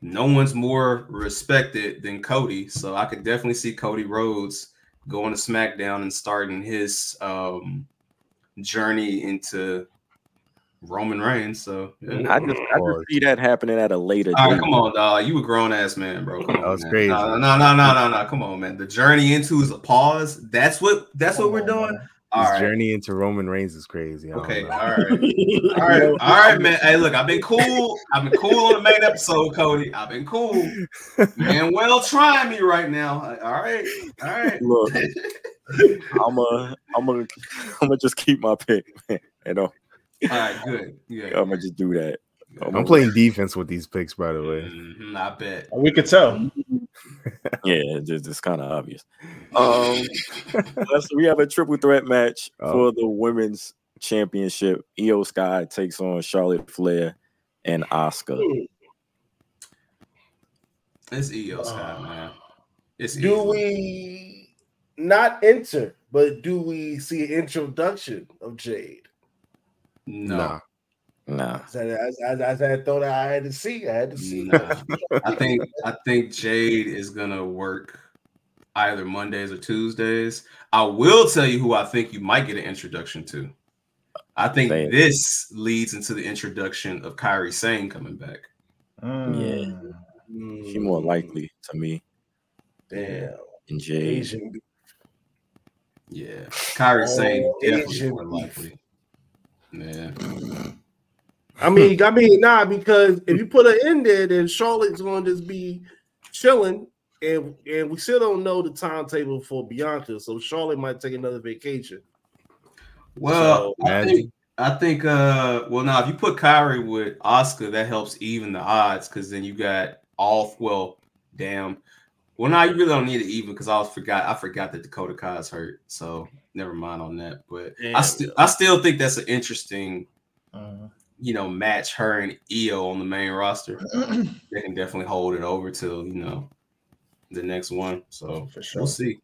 No one's more respected than Cody, so I could definitely see Cody Rhodes going to SmackDown and starting his um, journey into Roman Reigns. So yeah. I just I just see that happening at a later All right, date. come on, dog. You a grown ass man, bro. Come on, That was man. crazy. No, no, no, no, no, no. Come on, man. The journey into is a pause. That's what. That's what we're on, doing. man. All His right. journey into Roman Reigns is crazy. Okay. All right. All right. All right, man. Hey, look, I've been cool. I've been cool on the main episode, Cody. I've been cool. Man, well, trying me right now. All right. All right. Look, I'm a I'm a I'm gonna just keep my pick, man. You know, All right. Good. Yeah. I'm gonna just do that. I'm playing defense with these picks, by the way. Mhm, I bet. We could tell. Yeah, it's, just- it's kind of obvious. Um, let's- we have a triple threat match Oh. for the women's championship. Io Sky takes on Charlotte Flair and Asuka. It's Io Sky, man. It's Do easy. we not enter, but do we see an introduction of Jade? No. Nah. Nah, I, I, I, I thought I had to see. I had to see. Nah. I think I think Jade is gonna work either Mondays or Tuesdays. I will tell you who I think you might get an introduction to. I think Say it. this leads into the introduction of Kairi Sane coming back. Mm. She more likely to me Damn. than Jade. Asian. Yeah, Kairi Sane Oh, definitely Asian more beef. likely. Yeah, I mean, I mean, nah, because if you put her in there, then Charlotte's gonna just be chilling, and and we still don't know the timetable for Bianca, so Charlotte might take another vacation. Well, So- I think I think uh well now if you put Kairi with Asuka, that helps even the odds because then you got all well, damn. Well, now you really don't need it even because I was forgot I forgot that Dakota Kai's hurt, so never mind on that. But I still I still think that's an interesting Mhm. You know match her and Io on the main roster. they can definitely hold it over till you know the next one. So For sure. we'll see.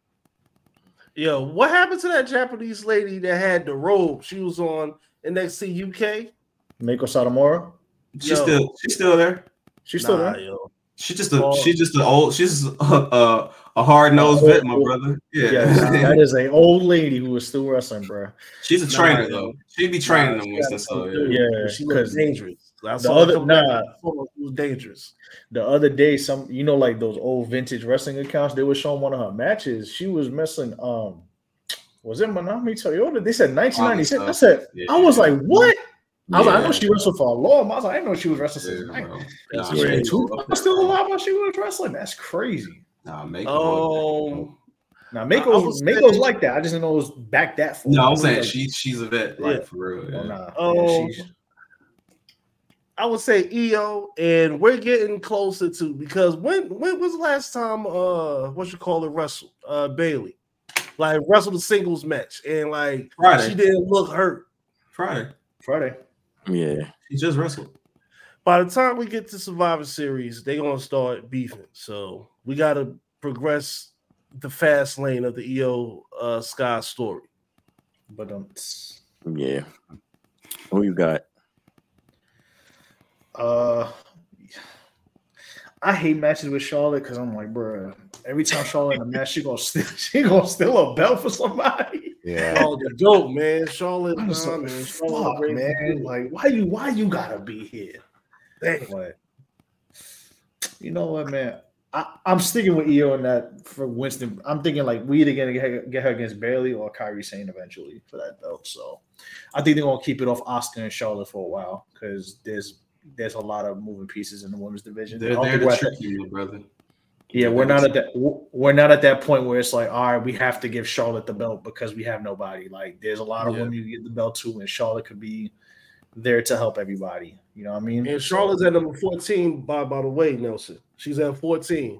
Yo, what happened to that Japanese lady that had the robe? She was on NXT UK. Meiko Satomura. She's Yo. still she's still there. She's still Nah, there. yo. She's just a she's just an old she's a, a, a hard nosed vet, my brother. Yeah, Yeah, that is a old lady who is still wrestling, bro. she's a Nah, trainer though. She'd be training Nah, them she Winston. got So some yeah. Yeah, she looked 'cause dangerous. I the other- her come back nah. before, it was dangerous. The other day, some you know, like those old vintage wrestling accounts, they were showing one of her matches. She was messing. Um, was it Manami Toyota? They said 1996. I said, Yeah. I was like, what? I was like, I know she wrestled for a long. I was like, I didn't know she was wrestling Yeah, since nine. bro. That's Nah, Yeah, crazy. Was still alive while she was wrestling. That's crazy. Nah, Meiko- Oh, Now I Meiko's was Meiko's saying- like that. I just didn't know it was back that far. No, I I'm was saying like, she she's a vet, like Yeah. for real. Oh, Yeah. nah. Oh. Yeah, she's- I would say Io, and we're getting closer to because when when was the last time uh what you call it Russell uh Bayley like wrestled a singles match and like Friday. she didn't look hurt. Friday. Friday. Yeah. She just wrestled. By the time we get to Survivor Series, they're gonna start beefing. So we gotta progress the fast lane of the Io uh Sky story. But um, Yeah. Who you got? uh, I hate matches with Charlotte because I'm like, bro, every time Charlotte in a match, she gonna steal, she gonna steal a belt for somebody. Yeah. Oh, the dope man, Charlotte. I'm just nah, like, man, Charlotte fuck, man. dude. Like, why you, why you gotta be here? Damn. But you know what, man? I, I'm sticking with Io in that for Winston. I'm thinking like we either gonna get her, get her against Bayley or Kairi Sane eventually for that belt. So I think they're gonna keep it off Asuka and Charlotte for a while because there's there's a lot of moving pieces in the women's division. They're, don't they're think the we're at that- tricky my brother. yeah, we're not at that. We're not at that point where it's like, all right, we have to give Charlotte the belt because we have nobody. Like, there's a lot of Yeah. women you get the belt to, and Charlotte could be there to help everybody. You know what I mean? And Charlotte's at number 14, by by the way, Nelson. She's at 14.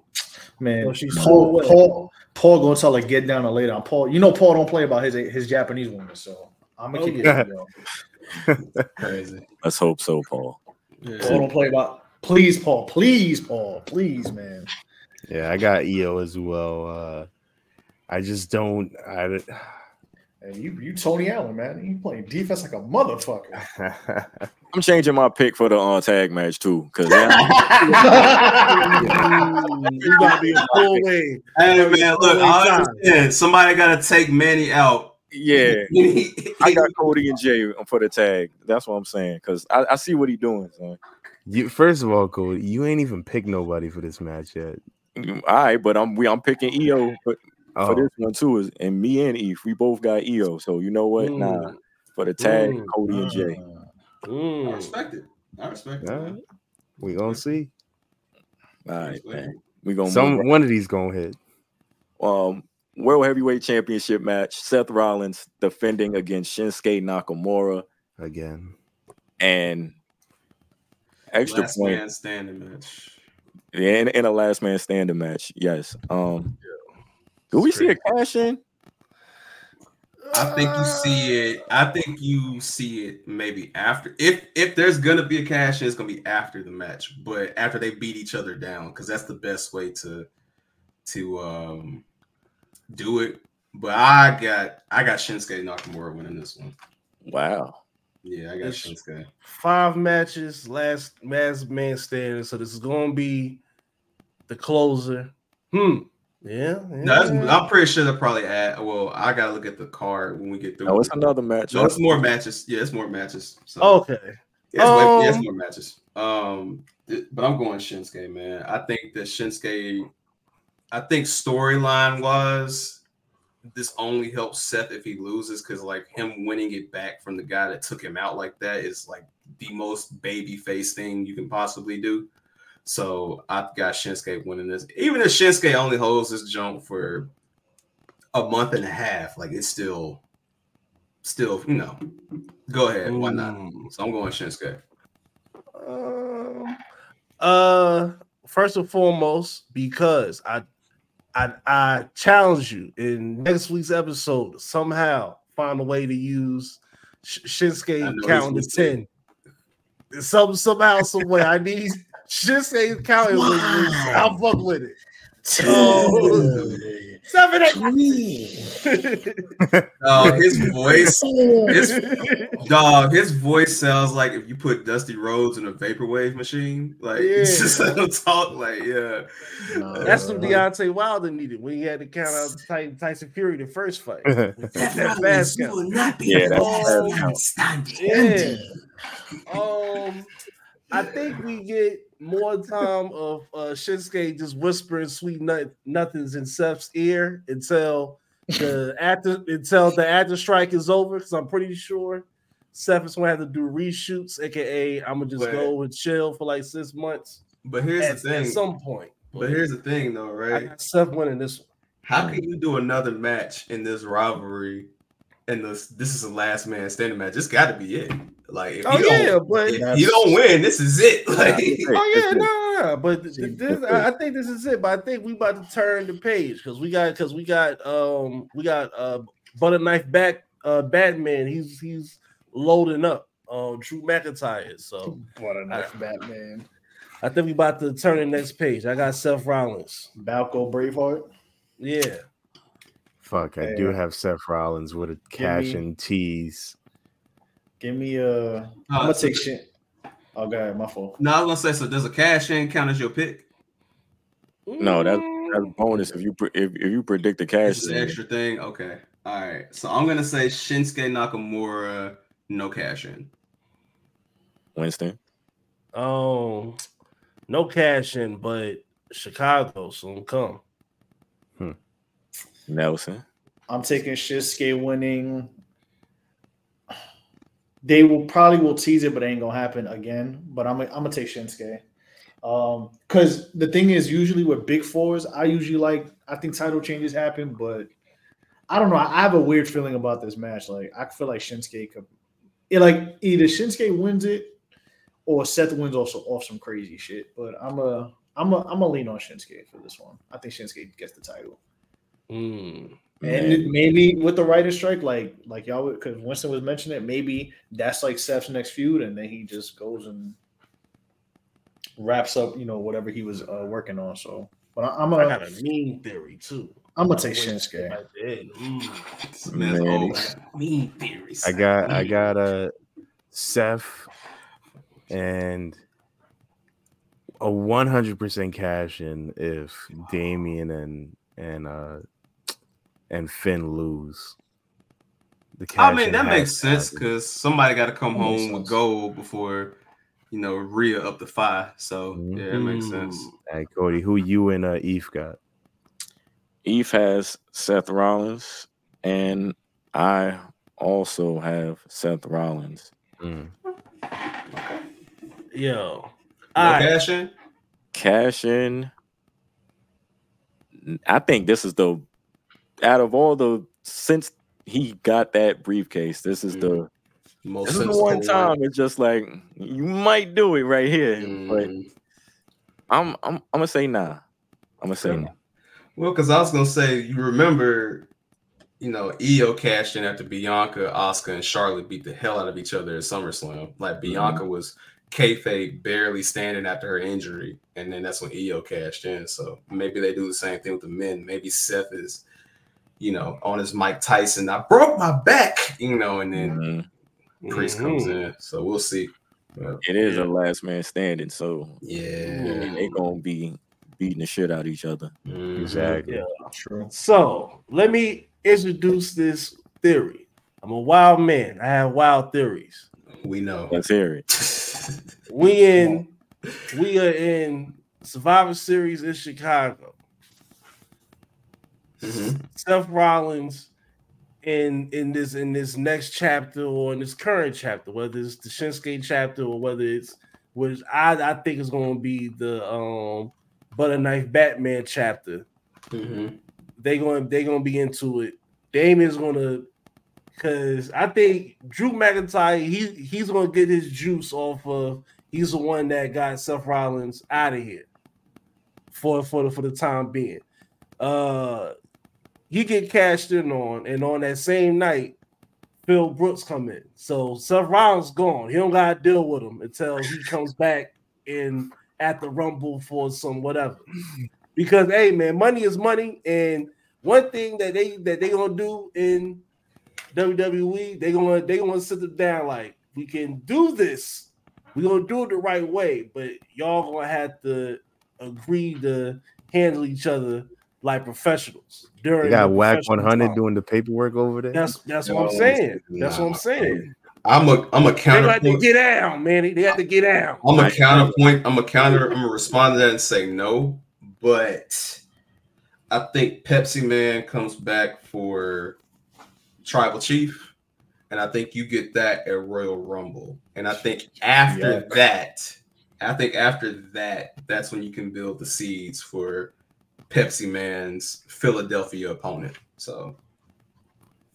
man, Oh, she's Paul, Paul, Paul gonna tell her get down and lay down. Paul, you know Paul don't play about his his Japanese woman, so I'm gonna Oh, keep yeah. it. Yo. Crazy. Let's hope so, Paul. Paul don't play about. Please, Paul. Please, Paul. Please, man. Yeah, I got Io as well. Uh, I just don't. I, And you, you Tony Allen, man. You playing defense like a motherfucker. I'm changing my pick for the uh, tag match too, because You gotta be a full way. Hey man, look, I understand. Somebody gotta take Manny out. yeah, I got Cody and Jey for the tag. That's what I'm saying, because I, I see what he's doing. Son. you first of all, Cody, you ain't even picked nobody for this match yet. All right, but I'm we I'm picking Io for, Oh, for this one too. Is and me and Eve, we both got Io. So you know what? Mm. Nah, for the tag, Mm. Cody and Jey. I Mm. respect it. I respect it. all man. right. we gonna see. All right, man. We gonna Some move one of these gonna hit. um World Heavyweight Championship match. Seth Rollins defending against Shinsuke Nakamura again. and extra Last point. man standing match. Yeah, in, in a last man standing match. Yes. Um do we see a cash in? I think you see it. I think you see it maybe after. If if there's gonna be a cash, in, it's gonna be after the match, but after they beat each other down, because that's the best way to to um do it. But I got I got Shinsuke Nakamura winning this one. Wow. Yeah, I got It's- Shinsuke. Five matches, last last man standing. So this is gonna be the closer. Hmm. Yeah. yeah. No, that's, I'm pretty sure they'll probably add. Well, I gotta look at the card when we get through. No, it's another match. No, it's more matches. Yeah, it's more matches. So okay. Yes, um, yes, Um, more matches. Um, th- but I'm going Shinsuke, man. I think that Shinsuke, I think storyline wise, this only helps Seth if he loses because like him winning it back from the guy that took him out like that is like the most baby face thing you can possibly do. So I've got Shinsuke winning this. Even if Shinsuke only holds this jump for a month and a half, like it's still, still, you know, go ahead. Why not? Mm. So I'm going Shinsuke. Um, uh, first and foremost, because I, I, I challenge you in next week's episode somehow find a way to use Sh- Shinsuke counting to ten. Some somehow, some way. I need Shinsuke counting. with me. I'll fuck with it. Oh. Seven, eight. Uh, his voice, his dog, his voice sounds like if you put Dusty Rhodes in a vaporwave machine. Like it's Yeah. just let him talk. Like yeah, That's what Deontay Wilder needed when he had to count out Tyson, Tyson Fury the first fight. That fast count. Yeah, that's Oh, yeah. Um, I think we get more time of uh, Shinsuke just whispering sweet nut- nothings in Seth's ear until the after until the after strike is over. Because I'm pretty sure Seth is gonna have to do reshoots, aka I'm gonna just But- go and chill for like six months. but here's At, the thing: at some point, But here's the thing, though, right? Seth winning this one. How can you do another match in this rivalry? And this this is the last man standing match. This got to be it. Like if Oh you don't, yeah, but if you don't win, this is it. Like Oh yeah, no, no, no. But th- th- this, I I think this is it. But I think we about to turn the page because we got because we got um we got uh butter knife back uh Batman. He's he's loading up. Um, Drew McIntyre. So What a nice Batman. I think we about to turn the next page. I got Seth Rollins. Balco Braveheart. Yeah. Fuck, I do have Seth Rollins with a cash and tease. Give me a. I'm Uh, gonna so take th- shit. Oh, god, my fault. No, I was gonna say. So does a cash in count as your pick? No, that's Mm, that's bonus if you pre- if, if you predict the cash. It's an extra thing. Okay. All right. So I'm gonna say Shinsuke Nakamura, no cash in. Winston. um no cash in, but Chicago soon come. Nelson. I'm taking Shinsuke winning. They will probably will tease it, but it ain't gonna happen again. But I'm I'm gonna take Shinsuke. Um, because the thing is, usually with big fours, I usually like I think title changes happen, but I don't know. I have a weird feeling about this match. Like I feel like Shinsuke could, it like either Shinsuke wins it or Seth wins also off some crazy shit. But I'm a I'm a I'm a lean on Shinsuke for this one. I think Shinsuke gets the title. Mm. And maybe with the writer strike, like like y'all, because Winston was mentioning it, maybe that's like Seth's next feud, and then he just goes and wraps up, you know, whatever he was uh, working on. So, but I, I'm I a, got a mean theory too. I'm gonna take Wait, Shinsuke. Mm. Man. Mean theories. I got I got a Seth and a 100% cash in if Damian and and uh and Finn lose. The I mean, that makes sense because somebody got to come That home with gold before, you know, Rhea up to five. So Mhm. yeah, that makes sense. Hey, Cody, who you and uh, Eve got? Eve has Seth Rollins, and I also have Seth Rollins. Mm. Yo. No All right. cash in. Cash in. I think this is the out of all the since he got that briefcase, this is the Most this is the one time it's just like you might do it right here, but Mm. I'm I'm I'm gonna say nah. I'm gonna say Yeah. nah. Well, because I was gonna say, you remember, you know, Io cashed in after Bianca, Asuka, and Charlotte beat the hell out of each other at SummerSlam. Like Bianca was kayfabe barely standing after her injury, and then that's when Io cashed in. So maybe they do the same thing with the men. Maybe Seth is, you know, on his Mike Tyson. I broke my back, you know, and then Mhm. Priest comes Mhm. in. So we'll see. But, It is a last man standing, so yeah. they're gonna be beating the shit out of each other. Mhm. Exactly. Yeah. True. So let me introduce this theory. I'm a wild man. I have wild theories. We know. Let's hear it. We in we are in Survivor Series in Chicago. Mhm. Seth Rollins in in this in this next chapter or in this current chapter, whether it's the Shinsuke chapter or whether it's which I, I think is going to be the um Butter Knife Batman chapter. Mhm. They going they going to be into it. Damian's going to because I think Drew McIntyre he he's going to get his juice off of he's the one that got Seth Rollins out of here for for the for the time being. Uh he get cashed in on, and on that same night, Phil Brooks come in. So Seth Rollins gone. He don't gotta deal with him until he comes back in at the Rumble for some whatever. Because hey man, money is money, and one thing that they that they gonna do in WWE, they gonna they gonna sit them down like we can do this. We gonna do it the right way, but y'all gonna have to agree to handle each other like professionals during. They got the Whack 100 time. doing the paperwork over there. That's that's what I'm No, saying. That's what I'm saying. I'm a I'm a counterpoint. They got to counterpoint. get out, man. They have to get out. I'm a Right. counterpoint. I'm a counter. I'm gonna respond to that and say no. But I think Pepsi Man comes back for Tribal Chief, and I think you get that at Royal Rumble. And I think after Yeah. that, I think after that, that's when you can build the seeds for Pepsi Man's Philadelphia opponent. So,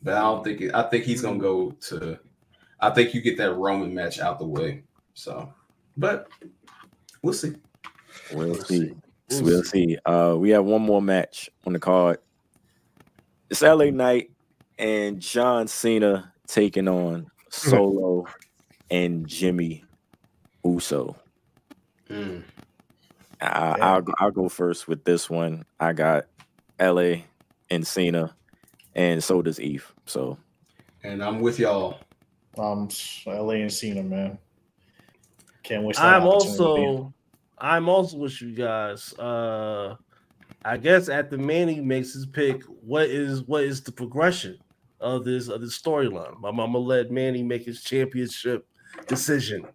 but I don't think it, I think he's gonna go to. I think you get that Roman match out the way. So, but we'll see. We'll see. We'll see. Uh, we have one more match on the card. It's LA Knight and John Cena taking on Solo and Jimmy Uso. Mm. I, I'll go- I'll go first with this one. I got LA and Cena, and so does Eve. So And I'm with y'all. Um, LA and Cena, man. Can't waste. that I'm also I'm also with you guys. Uh I guess after Manny makes his pick, what is what is the progression of this of this storyline? I'm, I'm gonna let Manny make his championship decision.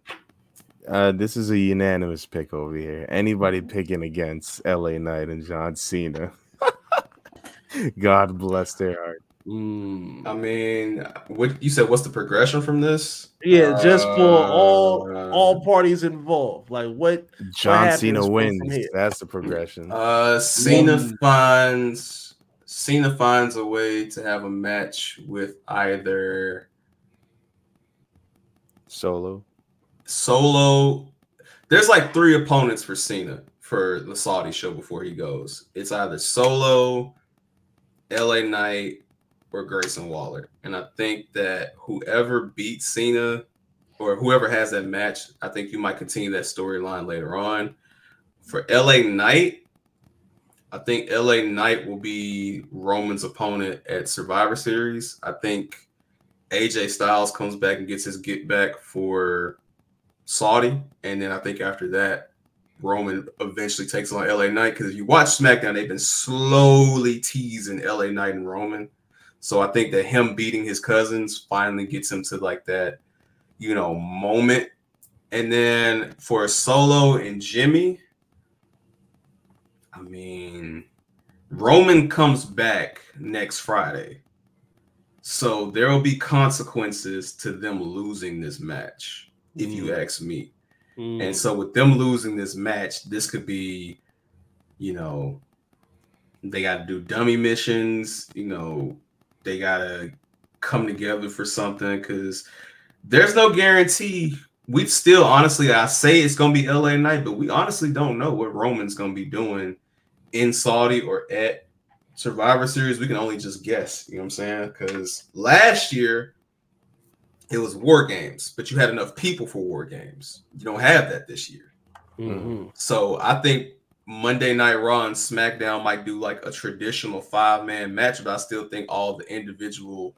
Uh, this is a unanimous pick over here. Anybody picking against LA Knight and John Cena. God bless their heart. Mm. I mean, what you said? What's the progression from this? Yeah, just for all Uh, all parties involved. Like what John happens Cena wins. That's the progression. Uh, Cena Mm. finds Cena finds a way to have a match with either Solo. Solo. There's like three opponents for Cena for the Saudi show before he goes. It's either Solo, LA Knight, or Grayson Waller. And I think that whoever beats Cena or whoever has that match, I think you might continue that storyline later on. For LA Knight, I think LA Knight will be Roman's opponent at Survivor Series. I think AJ Styles comes back and gets his get back for Saudi. And then I think after that, Roman eventually takes on LA Knight. Because if you watch SmackDown, they've been slowly teasing LA Knight and Roman. So I think that him beating his cousins finally gets him to like that, you know, moment. And then for Solo and Jimmy, I mean, Roman comes back next Friday. So there will be consequences to them losing this match, if you ask me. Mm. And so with them losing this match, this could be, you know, they got to do dummy missions, you know, they got to come together for something because there's no guarantee. We still, honestly, I say it's to be LA Knight, but we honestly don't know what Roman's to be doing in Saudi or at Survivor Series. We can only just guess, you know what I'm saying? Because last year, it was war games, but you had enough people for war games. You don't have that this year. Mhm. So I think Monday Night Raw and SmackDown might do like a traditional five man match, but I still think all the individual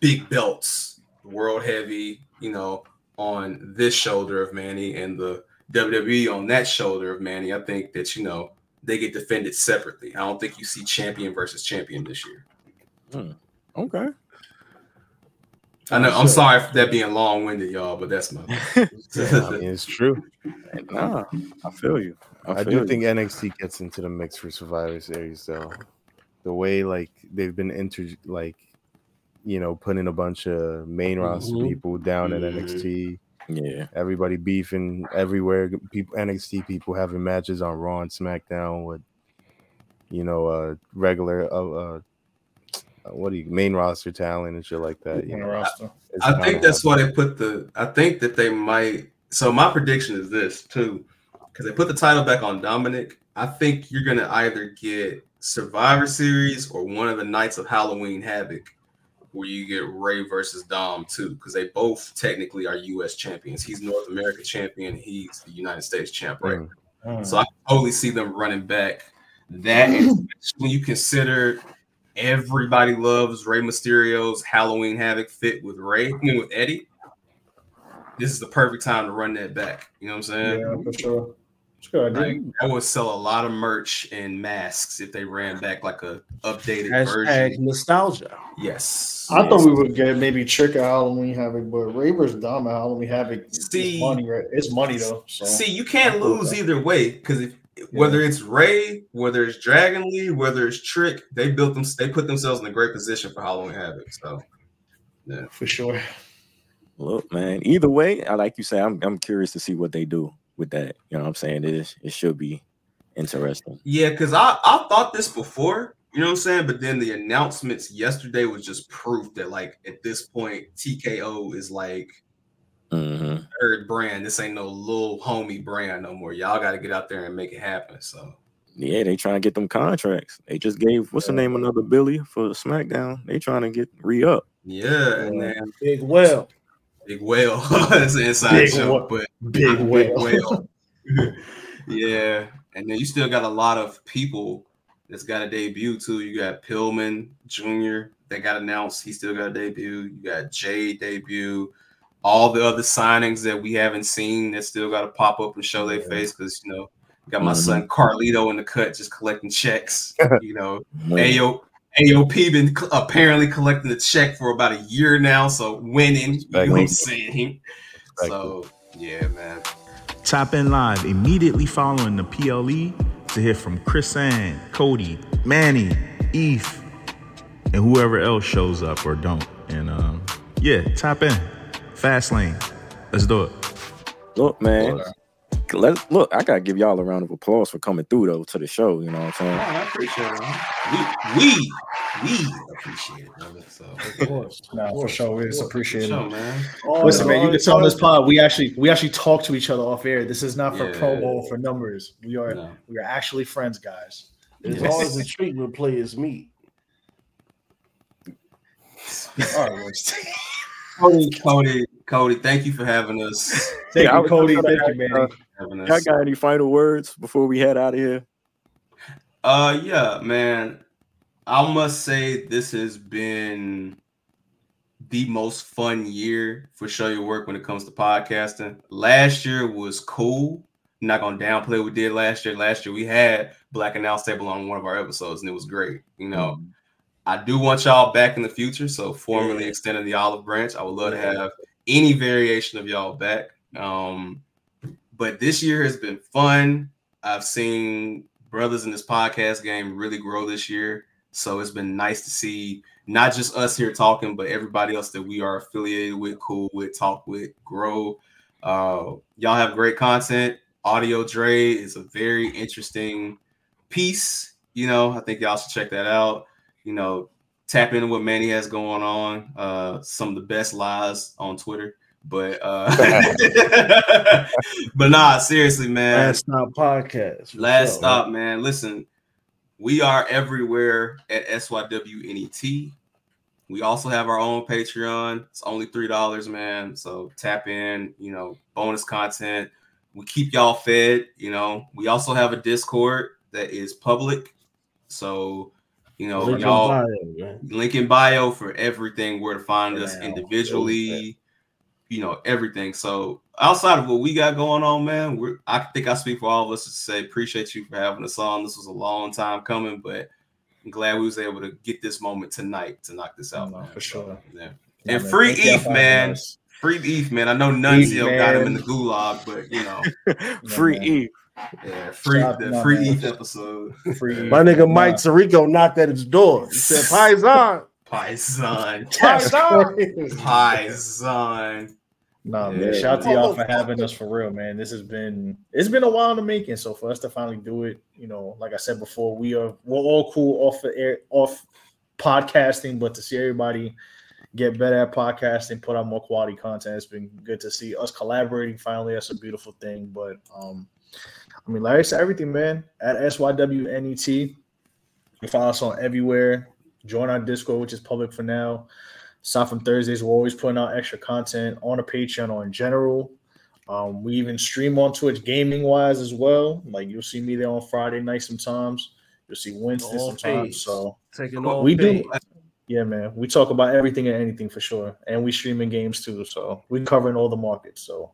big belts, World Heavy, you know, on this shoulder of Manny and the WWE on that shoulder of Manny, I think that, you know, they get defended separately. I don't think you see champion versus champion this year. okay. I know. I'm sorry for that being long winded, y'all, but that's my. I mean, it's true. Nah, I feel you. I, I feel do you. think NXT gets into the mix for Survivor Series though. The way like they've been inter like you know putting a bunch of main roster Mhm. people down in Mhm. NXT. Yeah, Everybody beefing everywhere. People NXT people having matches on Raw and SmackDown with you know uh regular uh, uh what do you main roster talent and shit like that. You on know, roster. It's I think that's why they put the. I think that they might. So my prediction is this too, because they put the title back on Dominic. I think you're gonna either get Survivor Series or one of the nights of Halloween Havoc, where you get Rey versus Dom too, because they both technically are U.S. champions. He's North America champion. He's the United States champ, right? Mm. So I totally see them running back that. when you consider everybody loves Rey Mysterio's Halloween Havoc fit with Rey, I mean with Eddie. This is the perfect time to run that back. You know what I'm saying? Yeah, for sure. It's good idea. Like, I would sell a lot of merch and masks if they ran back like a updated Hashtag version. nostalgia. Yes. I thought we would get maybe Trick at Halloween Havoc, but Ravers Dom at Halloween Havoc. See- it's money, right? It's money though. So See, you can't lose either way because if whether it's Ray, whether it's Dragon Lee, whether it's Trick, they built them. They put themselves in a great position for Halloween Havoc. So yeah, for sure. look, man. Either way, I like you say, I'm I'm curious to see what they do with that. You know what I'm saying? It is it should be interesting. Yeah, because I, I thought this before, you know what I'm saying? But then the announcements yesterday was just proof that, like, at this point, TKO is like hmm third brand. This ain't no little homie brand no more. Y'all got to get out there and make it happen. So, Yeah, they trying to get them contracts. They just gave what's the name another Billy for SmackDown. They trying to get re up. yeah, and then Big well. Big Whale. That's an inside Big joke, wha- but Big Big whale. Whale. yeah, and then you still got a lot of people that's got a debut too. You got Pillman Jr. that got announced. He still got a debut. You got Jade debut. All the other signings that we haven't seen that still got to pop up and show their face because you know got my Mhm. son Carlito in the cut just collecting checks. you know, Winning. AO, AOP been cl- apparently collecting the check for about a year now, so winning. You know what I'm saying? So yeah, man. Tap in live immediately following the PLE to hear from Chris Ann, Cody, Manny, Eve, and whoever else shows up or don't. And um, yeah, tap in. Fastlane. Let's do it. Look, man. Let look. I gotta give y'all a round of applause for coming through though to the show. You know what I'm saying? Oh, I appreciate it. Man. We we we appreciate it, brother. So Of course. Nah, for sure. It's appreciated. Show, man. Oh, Listen, man, you can tell on this pod we actually we actually talk to each other off air. This is not for Yeah. promo for numbers. We are No. we are actually friends, guys. As always as the treatment players meet. All right, Royce. Cody, Cody, Cody, thank you for having us. Thank Yeah, you, Cody. gonna Thank you, man. uh, Having Y'all got any final words before we head out of here? Uh, yeah, man. I must say this has been the most fun year for show your work when it comes to podcasting. Last year was cool. I'm not gonna downplay what we did last year. Last year we had Black Announce Table on one of our episodes, and it was great. You know, I do want y'all back in the future. So formally extending the olive branch. I would love to have any variation of y'all back. Um, but this year has been fun. I've seen brothers in this podcast game really grow this year. So it's been nice to see not just us here talking, but everybody else that we are affiliated with, cool with, talk with, grow. Uh, y'all have great content. Audio Dre is a very interesting piece. You know, I think y'all should check that out. You know, tap into what Manny has going on. Uh, some of the best lies on Twitter. But uh but nah, seriously, man. Last Stop Podcast. Last stop, man. Listen, we are everywhere at SYWNET. We also have our own Patreon. It's only three dollars, man. So tap in. You know, bonus content. We keep y'all fed. You know, we also have a Discord that is public. So you know, Link in y'all bio, man. link in bio for everything where to find us individually you know everything so outside of what we got going on man we're i think i speak for all of us to say appreciate you for having us on this was a long time coming but i'm glad we was able to get this moment tonight to knock this out No, man. for sure. yeah Yeah, And man. free Thank ETH, man. Free ETH, man. I know Nunzio ETH, got him in the gulag, but you know, Free man. Yeah, free Shout out the free man. Episode. Free My nigga Nah, Mike Sirico knocked at his door. He said, Paisan. Paisan. That's Paisan. crazy. Paisan. Nah, man. Yeah. Shout out to y'all for having us for real, man. This has been it's been a while in the making. So for us to finally do it, you know, like I said before, we are we're all cool off the air off podcasting, but to see everybody get better at podcasting, put out more quality content, it's been good to see us collaborating finally. That's a beautiful thing. But um, I mean, Larry said everything, man. At SYWNET. You can follow us on everywhere. Join our Discord, which is public for now. Aside from Thursdays, we're always putting out extra content on a Patreon or in general. Um, we even stream on Twitch gaming wise as well. Like you'll see me there on Friday night sometimes. You'll see Winston All sometimes. pays. So Taking all we pays. do, yeah, man. We talk about everything and anything for sure, and we streaming games too. So we're covering all the markets. So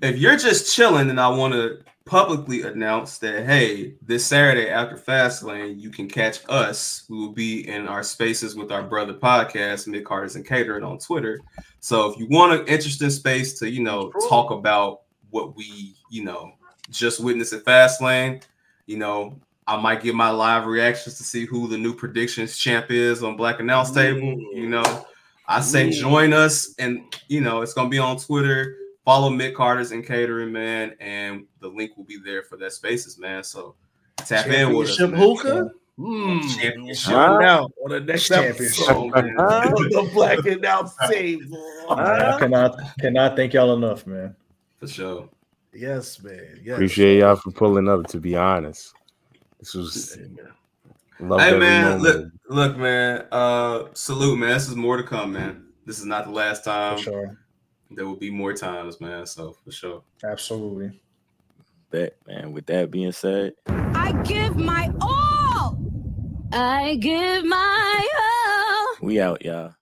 If you're just chilling, and I want to publicly announced that hey, this Saturday after Fastlane, you can catch us. We will be in our spaces with our brother podcast, Mid Carders and Catering on Twitter. So if you want an interesting space to, you know, talk about what we, you know, just witnessed at Fastlane, you know, I might give my live reactions to see who the new predictions champ is on Black Announce Table. You know, I say join us, and you know, it's gonna be on Twitter. Follow Mid Carder's and Catering, man, and the link will be there for that spaces, man. So tap in with us. Championship man. hookah. Hmm. Championship. Shout out on the next Championship. episode. the Black Announce Table. I cannot cannot thank y'all enough, man. For sure. Yes, man. Yes. Appreciate y'all for pulling up. To be honest, this was loved Hey man, look, look, man. Uh, salute, man. This is more to come, man. This is not the last time. For sure, There will be more times, man. So for sure. absolutely. That man. With that being said, I give my all. I give my all. we out, y'all.